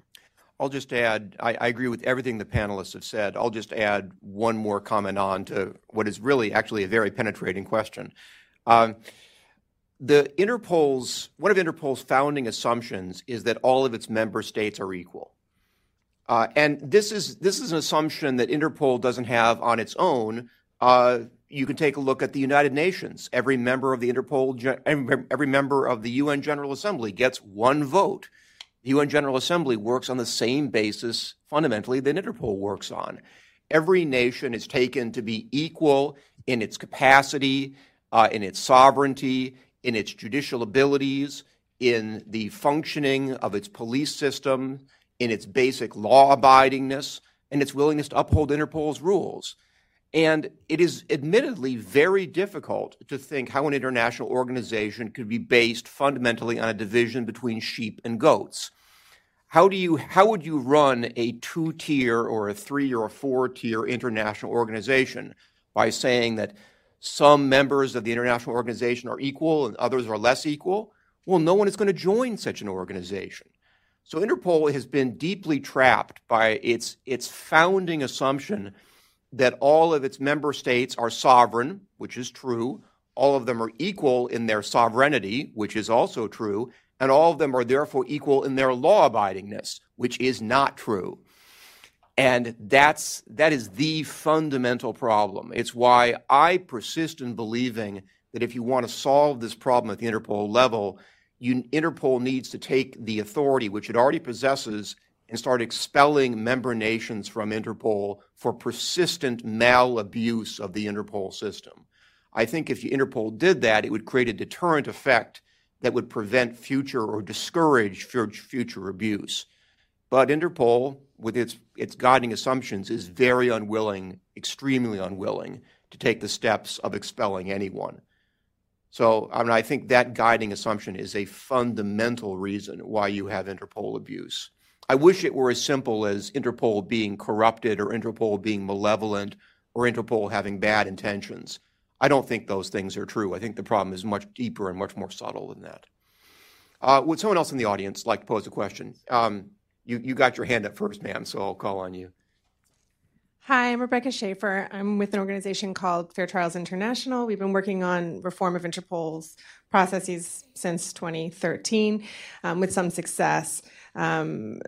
[SPEAKER 2] I'll just add, I, I, agree with everything the panelists have said. I'll just add one more comment on to what is really actually a very penetrating question. Um, the Interpol's one of Interpol's founding assumptions is that all of its member states are equal. Uh, and this is this is an assumption that Interpol doesn't have on its own. Uh, you can take a look at the United Nations. Every member of the Interpol, every member of the UN General Assembly gets one vote. The UN General Assembly works on the same basis fundamentally that Interpol works on. Every nation is taken to be equal in its capacity, uh, in its sovereignty, in its judicial abilities, in the functioning of its police system, in its basic law abidingness, and its willingness to uphold Interpol's rules. And it is admittedly very difficult to think how an international organization could be based fundamentally on a division between sheep and goats. How, do you, how would you run a two tier or a three or a four tier international organization? By saying that some members of the international organization are equal and others are less equal, well, no one is going to join such an organization. So Interpol has been deeply trapped by its, its founding assumption that all of its member states are sovereign, which is true. All of them are equal in their sovereignty, which is also true. And all of them are therefore equal in their law abidingness, which is not true. And that's, that is the fundamental problem. It's why I persist in believing that if you want to solve this problem at the Interpol level, you, Interpol needs to take the authority, which it already possesses, and start expelling member nations from Interpol for persistent malabuse of the Interpol system. I think if Interpol did that, it would create a deterrent effect that would prevent future or discourage future abuse. But Interpol, with its, its guiding assumptions, is very unwilling, extremely unwilling, to take the steps of expelling anyone. So I, mean, I think that guiding assumption is a fundamental reason why you have Interpol abuse. I wish it were as simple as Interpol being corrupted or Interpol being malevolent or Interpol having bad intentions. I don't think those things are true. I think the problem is much deeper and much more subtle than that. Uh, would someone else in the audience like to pose a question? Um, you, you got your hand up first, ma'am, so I'll call on you.
[SPEAKER 8] Hi, I'm Rebecca Shaeffer. I'm with an organization called Fair Trials International. We've been working on reform of Interpol's processes since 2013 um, with some success. Um,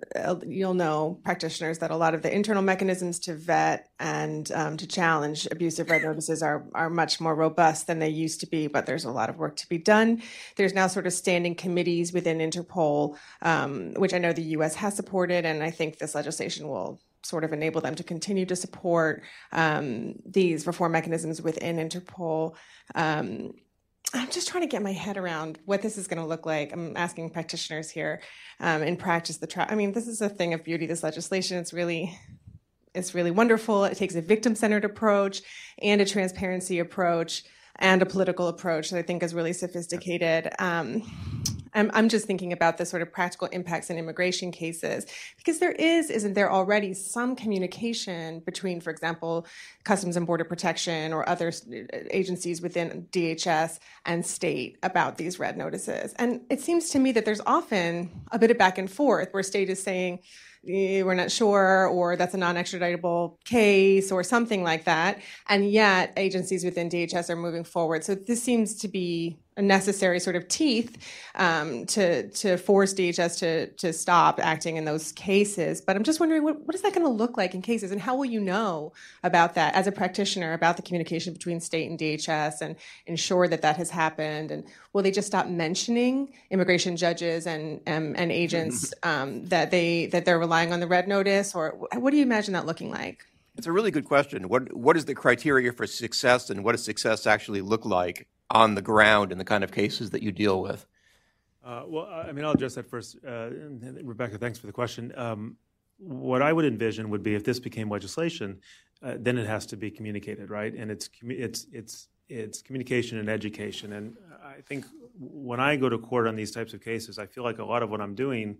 [SPEAKER 8] you'll know, practitioners, that a lot of the internal mechanisms to vet and um, to challenge abusive red notices are, are much more robust than they used to be, but there's a lot of work to be done. There's now sort of standing committees within Interpol, um, which I know the US has supported, and I think this legislation will sort of enable them to continue to support um, these reform mechanisms within Interpol. Um, I'm just trying to get my head around what this is going to look like. I'm asking practitioners here um, in practice. The tra- I mean, this is a thing of beauty. This legislation, it's really, it's really wonderful. It takes a victim-centered approach and a transparency approach and a political approach that I think is really sophisticated. Um, I'm, I'm just thinking about the sort of practical impacts in immigration cases because there is, isn't there already some communication between, for example, Customs and Border Protection or other agencies within DHS and state about these red notices? And it seems to me that there's often a bit of back and forth where state is saying, Eh, we're not sure, or that's a non extraditable case, or something like that. And yet, agencies within DHS are moving forward. So, this seems to be necessary sort of teeth um, to to force DHS to to stop acting in those cases. But I'm just wondering, what, what is that going to look like in cases, and how will you know about that as a practitioner about the communication between state and DHS, and ensure that that has happened? And will they just stop mentioning immigration judges and and, and agents um, that they that they're relying on the red notice, or what do you imagine that looking like?
[SPEAKER 2] It's a really good question. What what is the criteria for success, and what does success actually look like on the ground in the kind of cases that you deal with?
[SPEAKER 6] Uh, well, I mean, I'll address that first. Uh, Rebecca, thanks for the question. Um, what I would envision would be if this became legislation, uh, then it has to be communicated, right? And it's it's it's it's communication and education. And I think when I go to court on these types of cases, I feel like a lot of what I'm doing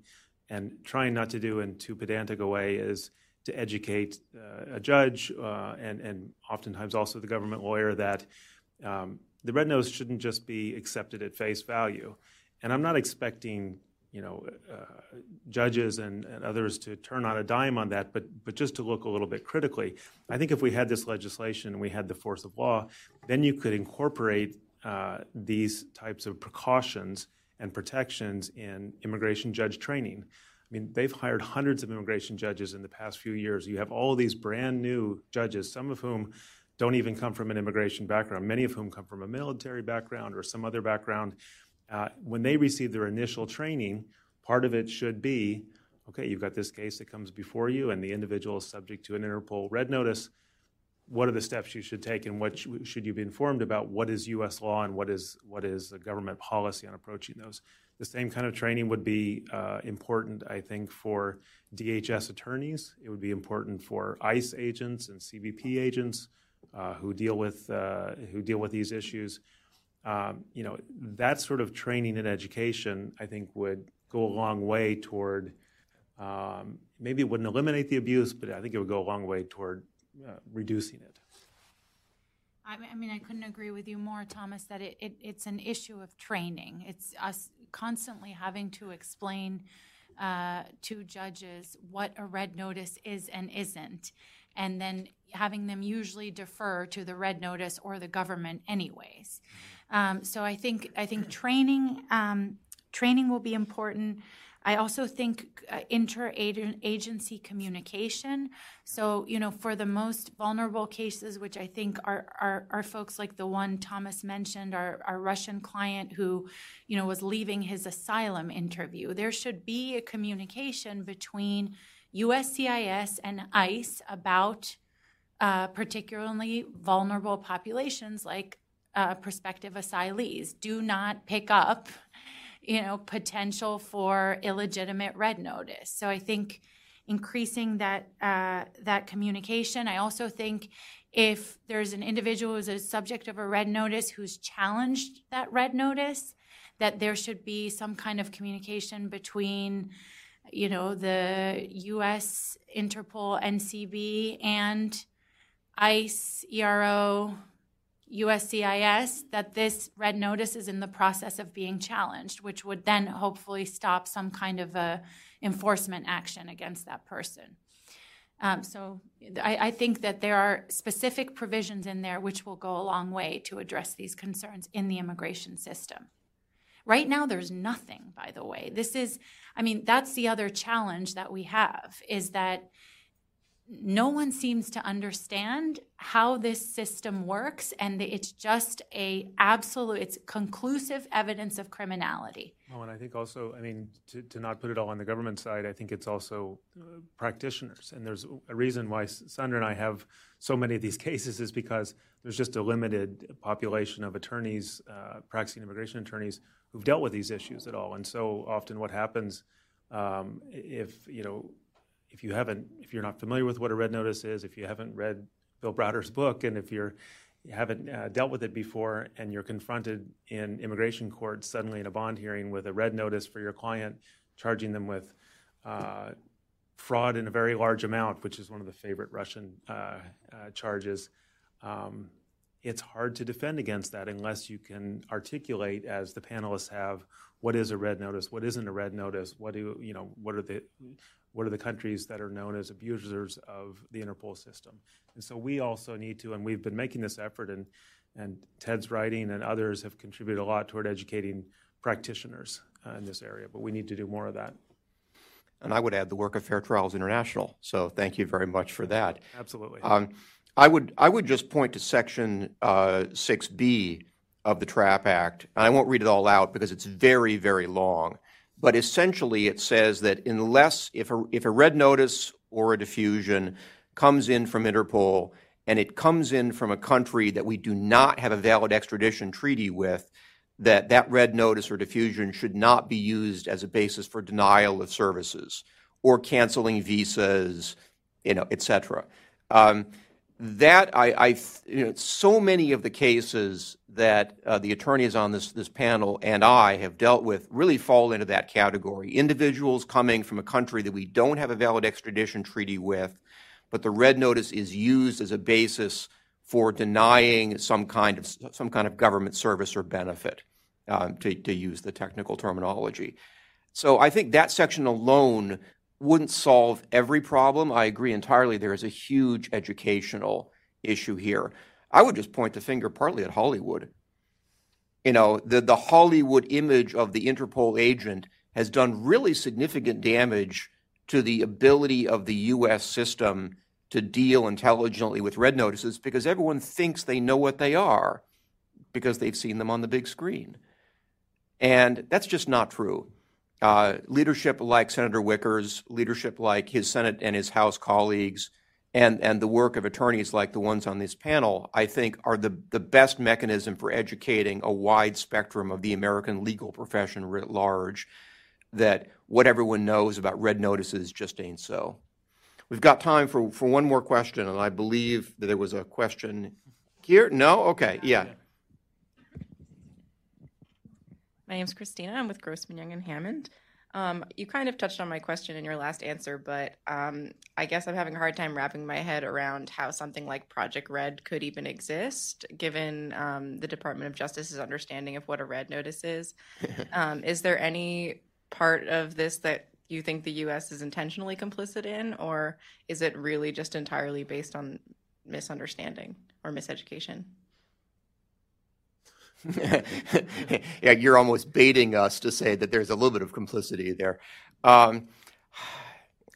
[SPEAKER 6] and trying not to do in too pedantic a way is to educate uh, a judge uh, and and oftentimes also the government lawyer that um, the red notice shouldn't just be accepted at face value. And I'm not expecting you know uh, judges and, and, others to turn on a dime on that, but but just to look a little bit critically. I think if we had this legislation and we had the force of law, then you could incorporate uh, these types of precautions and protections in immigration judge training. I mean, they've hired hundreds of immigration judges in the past few years. You have all these brand new judges, some of whom don't even come from an immigration background, many of whom come from a military background or some other background. Uh, when they receive their initial training, part of it should be okay, you've got this case that comes before you, and the individual is subject to an Interpol red notice. What are the steps you should take, and what sh- should you be informed about? What is U.S. law, and what is what is government policy on approaching those? The same kind of training would be uh, important, I think, for DHS attorneys. It would be important for ICE agents and CBP agents uh, who deal with uh, who deal with these issues. Um, you know, that sort of training and education, I think, would go a long way toward. Um, maybe it wouldn't eliminate the abuse, but I think it would go a long way toward uh, reducing it.
[SPEAKER 5] I mean, I couldn't agree with you more, Thomas, that it, it, it's an issue of training. It's us constantly having to explain uh, to judges what a red notice is and isn't, and then having them usually defer to the red notice or the government, anyways. Um, so I think I think *clears throat* training um, training will be important. I also think uh, interagency communication. So, you know, for the most vulnerable cases, which I think are, are, are folks like the one Thomas mentioned, our, our Russian client who, you know, was leaving his asylum interview, there should be a communication between USCIS and ICE about uh, particularly vulnerable populations like uh, prospective asylees. Do not pick up you know, potential for illegitimate red notice. So I think increasing that uh, that communication. I also think if there's an individual who's a subject of a red notice who's challenged that red notice, that there should be some kind of communication between, you know, the U.S. Interpol, NCB, and ICE, ERO, USCIS that this red notice is in the process of being challenged, which would then hopefully stop some kind of a enforcement action against that person. Um, so I, I, think that there are specific provisions in there which will go a long way to address these concerns in the immigration system. Right now, there's nothing, by the way. This is, I mean, that's the other challenge that we have is that no one seems to understand how this system works and it's just a absolute it's conclusive evidence of criminality.
[SPEAKER 6] Oh and i think also i mean to, to not put it all on the government side i think it's also uh, practitioners. And there's a reason why sandra and i have so many of these *laughs* cases is because there's just a limited population of attorneys uh, practicing immigration attorneys who've dealt with these issues at all. And so often what happens um, if you know if you haven't, if you're not familiar with what a red notice is, if you haven't read Bill Browder's book, and if you're haven't uh, dealt with it before and you're confronted in immigration court suddenly in a bond hearing with a red notice for your client, charging them with uh, fraud in a very large amount, which is one of the favorite Russian uh, uh charges. Um, it's hard to defend against that unless you can articulate, as the panelists have, what is a red notice, what isn't a red notice, what do you know, what are the what are the countries that are known as abusers of the Interpol system? And so we also need to, and we've been making this effort, and, and Ted's writing and others have contributed a lot toward educating practitioners uh, in this area, but we need to do more of that.
[SPEAKER 2] And I would add the work of Fair Trials International. So thank you very much for that.
[SPEAKER 6] Absolutely. Um,
[SPEAKER 2] I would I would just point to Section uh, 6B of the TRAP Act. and I won't read it all out because it's very very long. But essentially, it says that unless, if a, if a red notice or a diffusion comes in from Interpol and it comes in from a country that we do not have a valid extradition treaty with, that that red notice or diffusion should not be used as a basis for denial of services or canceling visas, you know, et cetera. Um, that I, I you know, so many of the cases that uh, the attorneys on this this panel and I have dealt with really fall into that category. Individuals coming from a country that we don't have a valid extradition treaty with, but the red notice is used as a basis for denying some kind of some kind of government service or benefit, um, to, to use the technical terminology. So I think that section alone wouldn't solve every problem. I agree entirely. There is a huge educational issue here. I would just point the finger partly at Hollywood. You know, the, the Hollywood image of the Interpol agent has done really significant damage to the ability of the U.S. system to deal intelligently with red notices because everyone thinks they know what they are because they've seen them on the big screen. And that's just not true. Uh, leadership like Senator Wicker's, leadership like his Senate and his House colleagues, and, and the work of attorneys like the ones on this panel, I think, are the, the best mechanism for educating a wide spectrum of the American legal profession writ large that what everyone knows about red notices just ain't so. We've got time for, for one more question, and I believe that there was a question here. No? Okay, yeah.
[SPEAKER 9] My name is Christina. I'm with Grossman Young and Hammond. Um, you kind of touched on my question in your last answer, but um, I guess I'm having a hard time wrapping my head around how something like Project Red could even exist, given um, the Department of Justice's understanding of what a red notice is. *laughs* Um, is there any part of this that you think the U.S. is intentionally complicit in, or is it really just entirely based on misunderstanding or miseducation? *laughs*
[SPEAKER 2] yeah, you're almost baiting us to say that there's a little bit of complicity there. Um,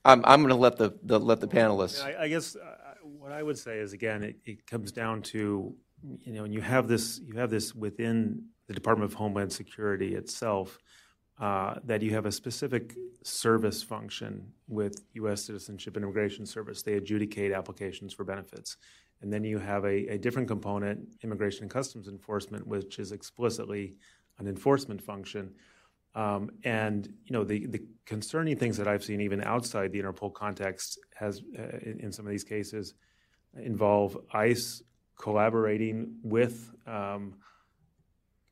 [SPEAKER 2] I'm, I'm going to let the, the, let the panelists.
[SPEAKER 6] I, I guess uh, what I would say is again, it, it comes down to you know, and you have this you have this within the Department of Homeland Security itself. Uh, that you have a specific service function with U.S. Citizenship and Immigration Service. They adjudicate applications for benefits. And then you have a, a different component, Immigration and Customs Enforcement, which is explicitly an enforcement function. Um, and you know the, the concerning things that I've seen even outside the Interpol context has uh, in, in, some of these cases involve ICE collaborating with um,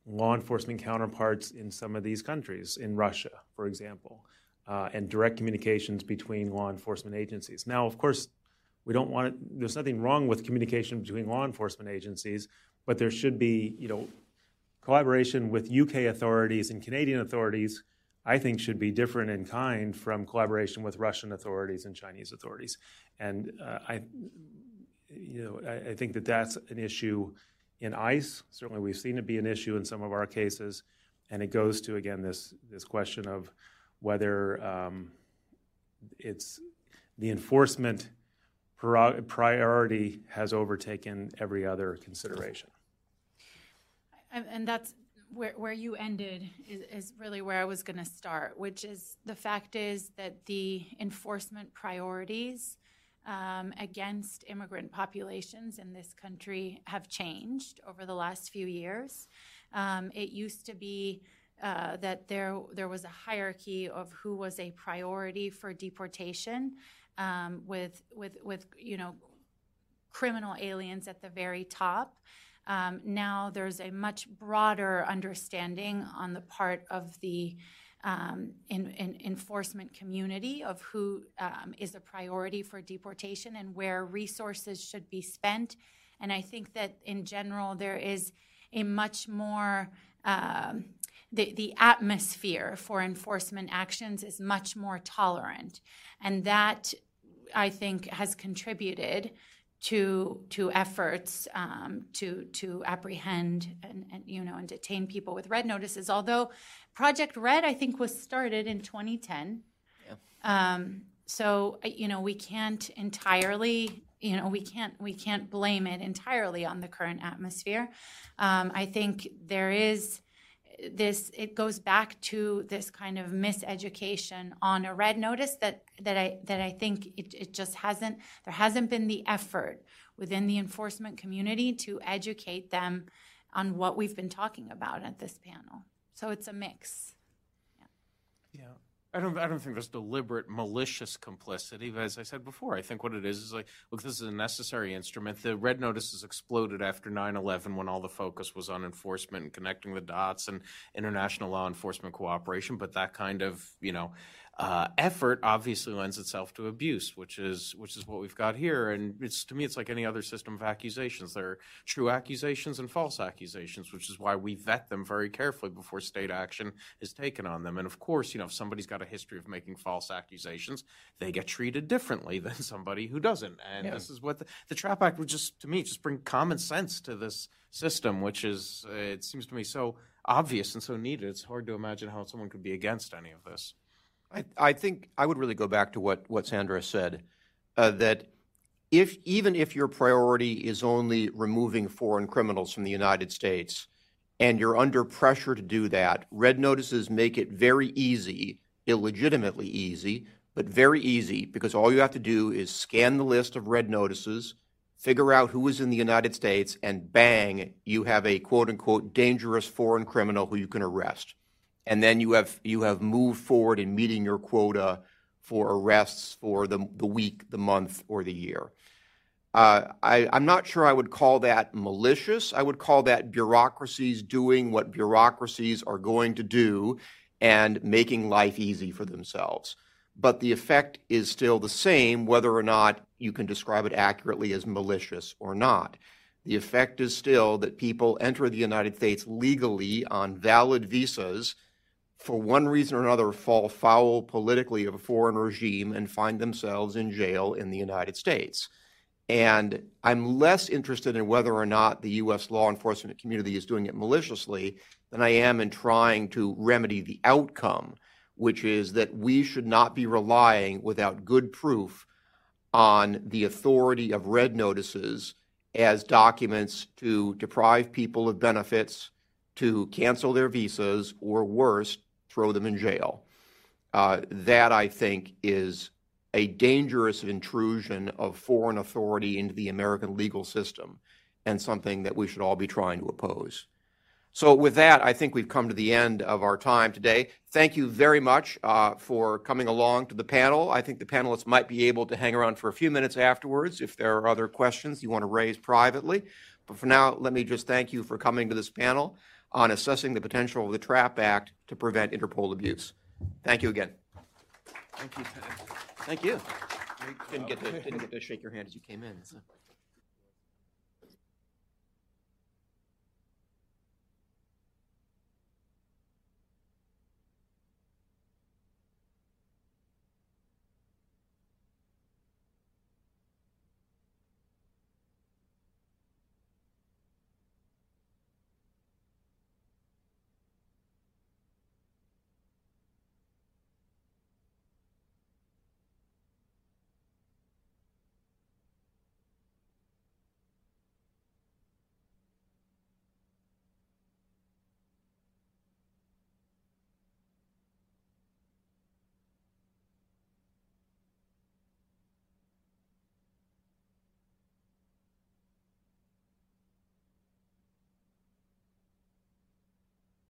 [SPEAKER 6] law enforcement counterparts in some of these countries, in Russia, for example, uh, and direct communications between law enforcement agencies. Now, of course, we don't want it, there's nothing wrong with communication between law enforcement agencies, but there should be, you know, collaboration with UK authorities and Canadian authorities, I think should be different in kind from collaboration with Russian authorities and Chinese authorities. And uh, I, you know, I, I, think that that's an issue in ICE. Certainly, we've seen it be an issue in some of our cases, and it goes to again this this question of whether um, it's the enforcement priority has overtaken every other consideration.
[SPEAKER 5] And that's where, where you ended is, is really where I was going to start, which is the fact is that the enforcement priorities um, against immigrant populations in this country have changed over the last few years. Um, it used to be uh, that there there was a hierarchy of who was a priority for deportation, um, with with with you know criminal aliens at the very top. um, now there's a much broader understanding on the part of the um, in, in enforcement community of who um, is a priority for deportation and where resources should be spent. And I think that in general, there is a much more um, the, the atmosphere for enforcement actions is much more tolerant. And that, I think, has contributed to to efforts um, to to apprehend and, and, you know and detain people with red notices. Although Project Red, I think, was started in 2010. Yeah. Um, so you know we can't entirely you know we can't we can't blame it entirely on the current atmosphere. Um, I think there is this it goes back to this kind of miseducation on a red notice that that I that I think it, it just hasn't there hasn't been the effort within the enforcement community to educate them on what we've been talking about at this panel. So it's a mix.
[SPEAKER 4] Yeah. I don't. I don't think there's deliberate malicious complicity. But as I said before, I think what it is is like, look, this is a necessary instrument. The red notices exploded after 9/11 when all the focus was on enforcement and connecting the dots and international law enforcement cooperation. But that kind of, you know, uh, effort obviously lends itself to abuse, which is which is what we've got here. And it's to me, it's like any other system of accusations. There are true accusations and false accusations, which is why we vet them very carefully before state action is taken on them. And of course, you know, if somebody's got a history of making false accusations, they get treated differently *laughs* than somebody who doesn't. And yeah. this is what the, the Trap Act would just, to me, just bring common sense to this system, which is, uh, it seems to me, so obvious and so needed. It's hard to imagine how someone could be against any of this.
[SPEAKER 2] I, I think I would really go back to what, what Sandra said, uh, that if even if your priority is only removing foreign criminals from the United States, and you're under pressure to do that, red notices make it very easy, illegitimately easy, but very easy because all you have to do is scan the list of red notices, figure out who is in the United States, and bang, you have a quote unquote dangerous foreign criminal who you can arrest and then you have you have moved forward in meeting your quota for arrests for the the week, the month, or the year. Uh, I, I'm not sure I would call that malicious. I would call that bureaucracies doing what bureaucracies are going to do and making life easy for themselves. But the effect is still the same, whether or not you can describe it accurately as malicious or not. The effect is still that people enter the United States legally on valid visas for one reason or another, fall foul politically of a foreign regime and find themselves in jail in the United States. And I'm less interested in whether or not the U.S. law enforcement community is doing it maliciously than I am in trying to remedy the outcome, which is that we should not be relying without good proof on the authority of red notices as documents to deprive people of benefits, to cancel their visas, or worse, throw them in jail. Uh, that, I think, is a dangerous intrusion of foreign authority into the American legal system and something that we should all be trying to oppose. So, with that, I think we've come to the end of our time today. Thank you very much uh, for coming along to the panel. I think the panelists might be able to hang around for a few minutes afterwards if there are other questions you want to raise privately. But for now, let me just thank you for coming to this panel on assessing the potential of the TRAP Act to prevent Interpol abuse. Thank you again.
[SPEAKER 4] Thank you.
[SPEAKER 2] Thank you. I didn't get to, didn't get to shake your hand as you came in. So.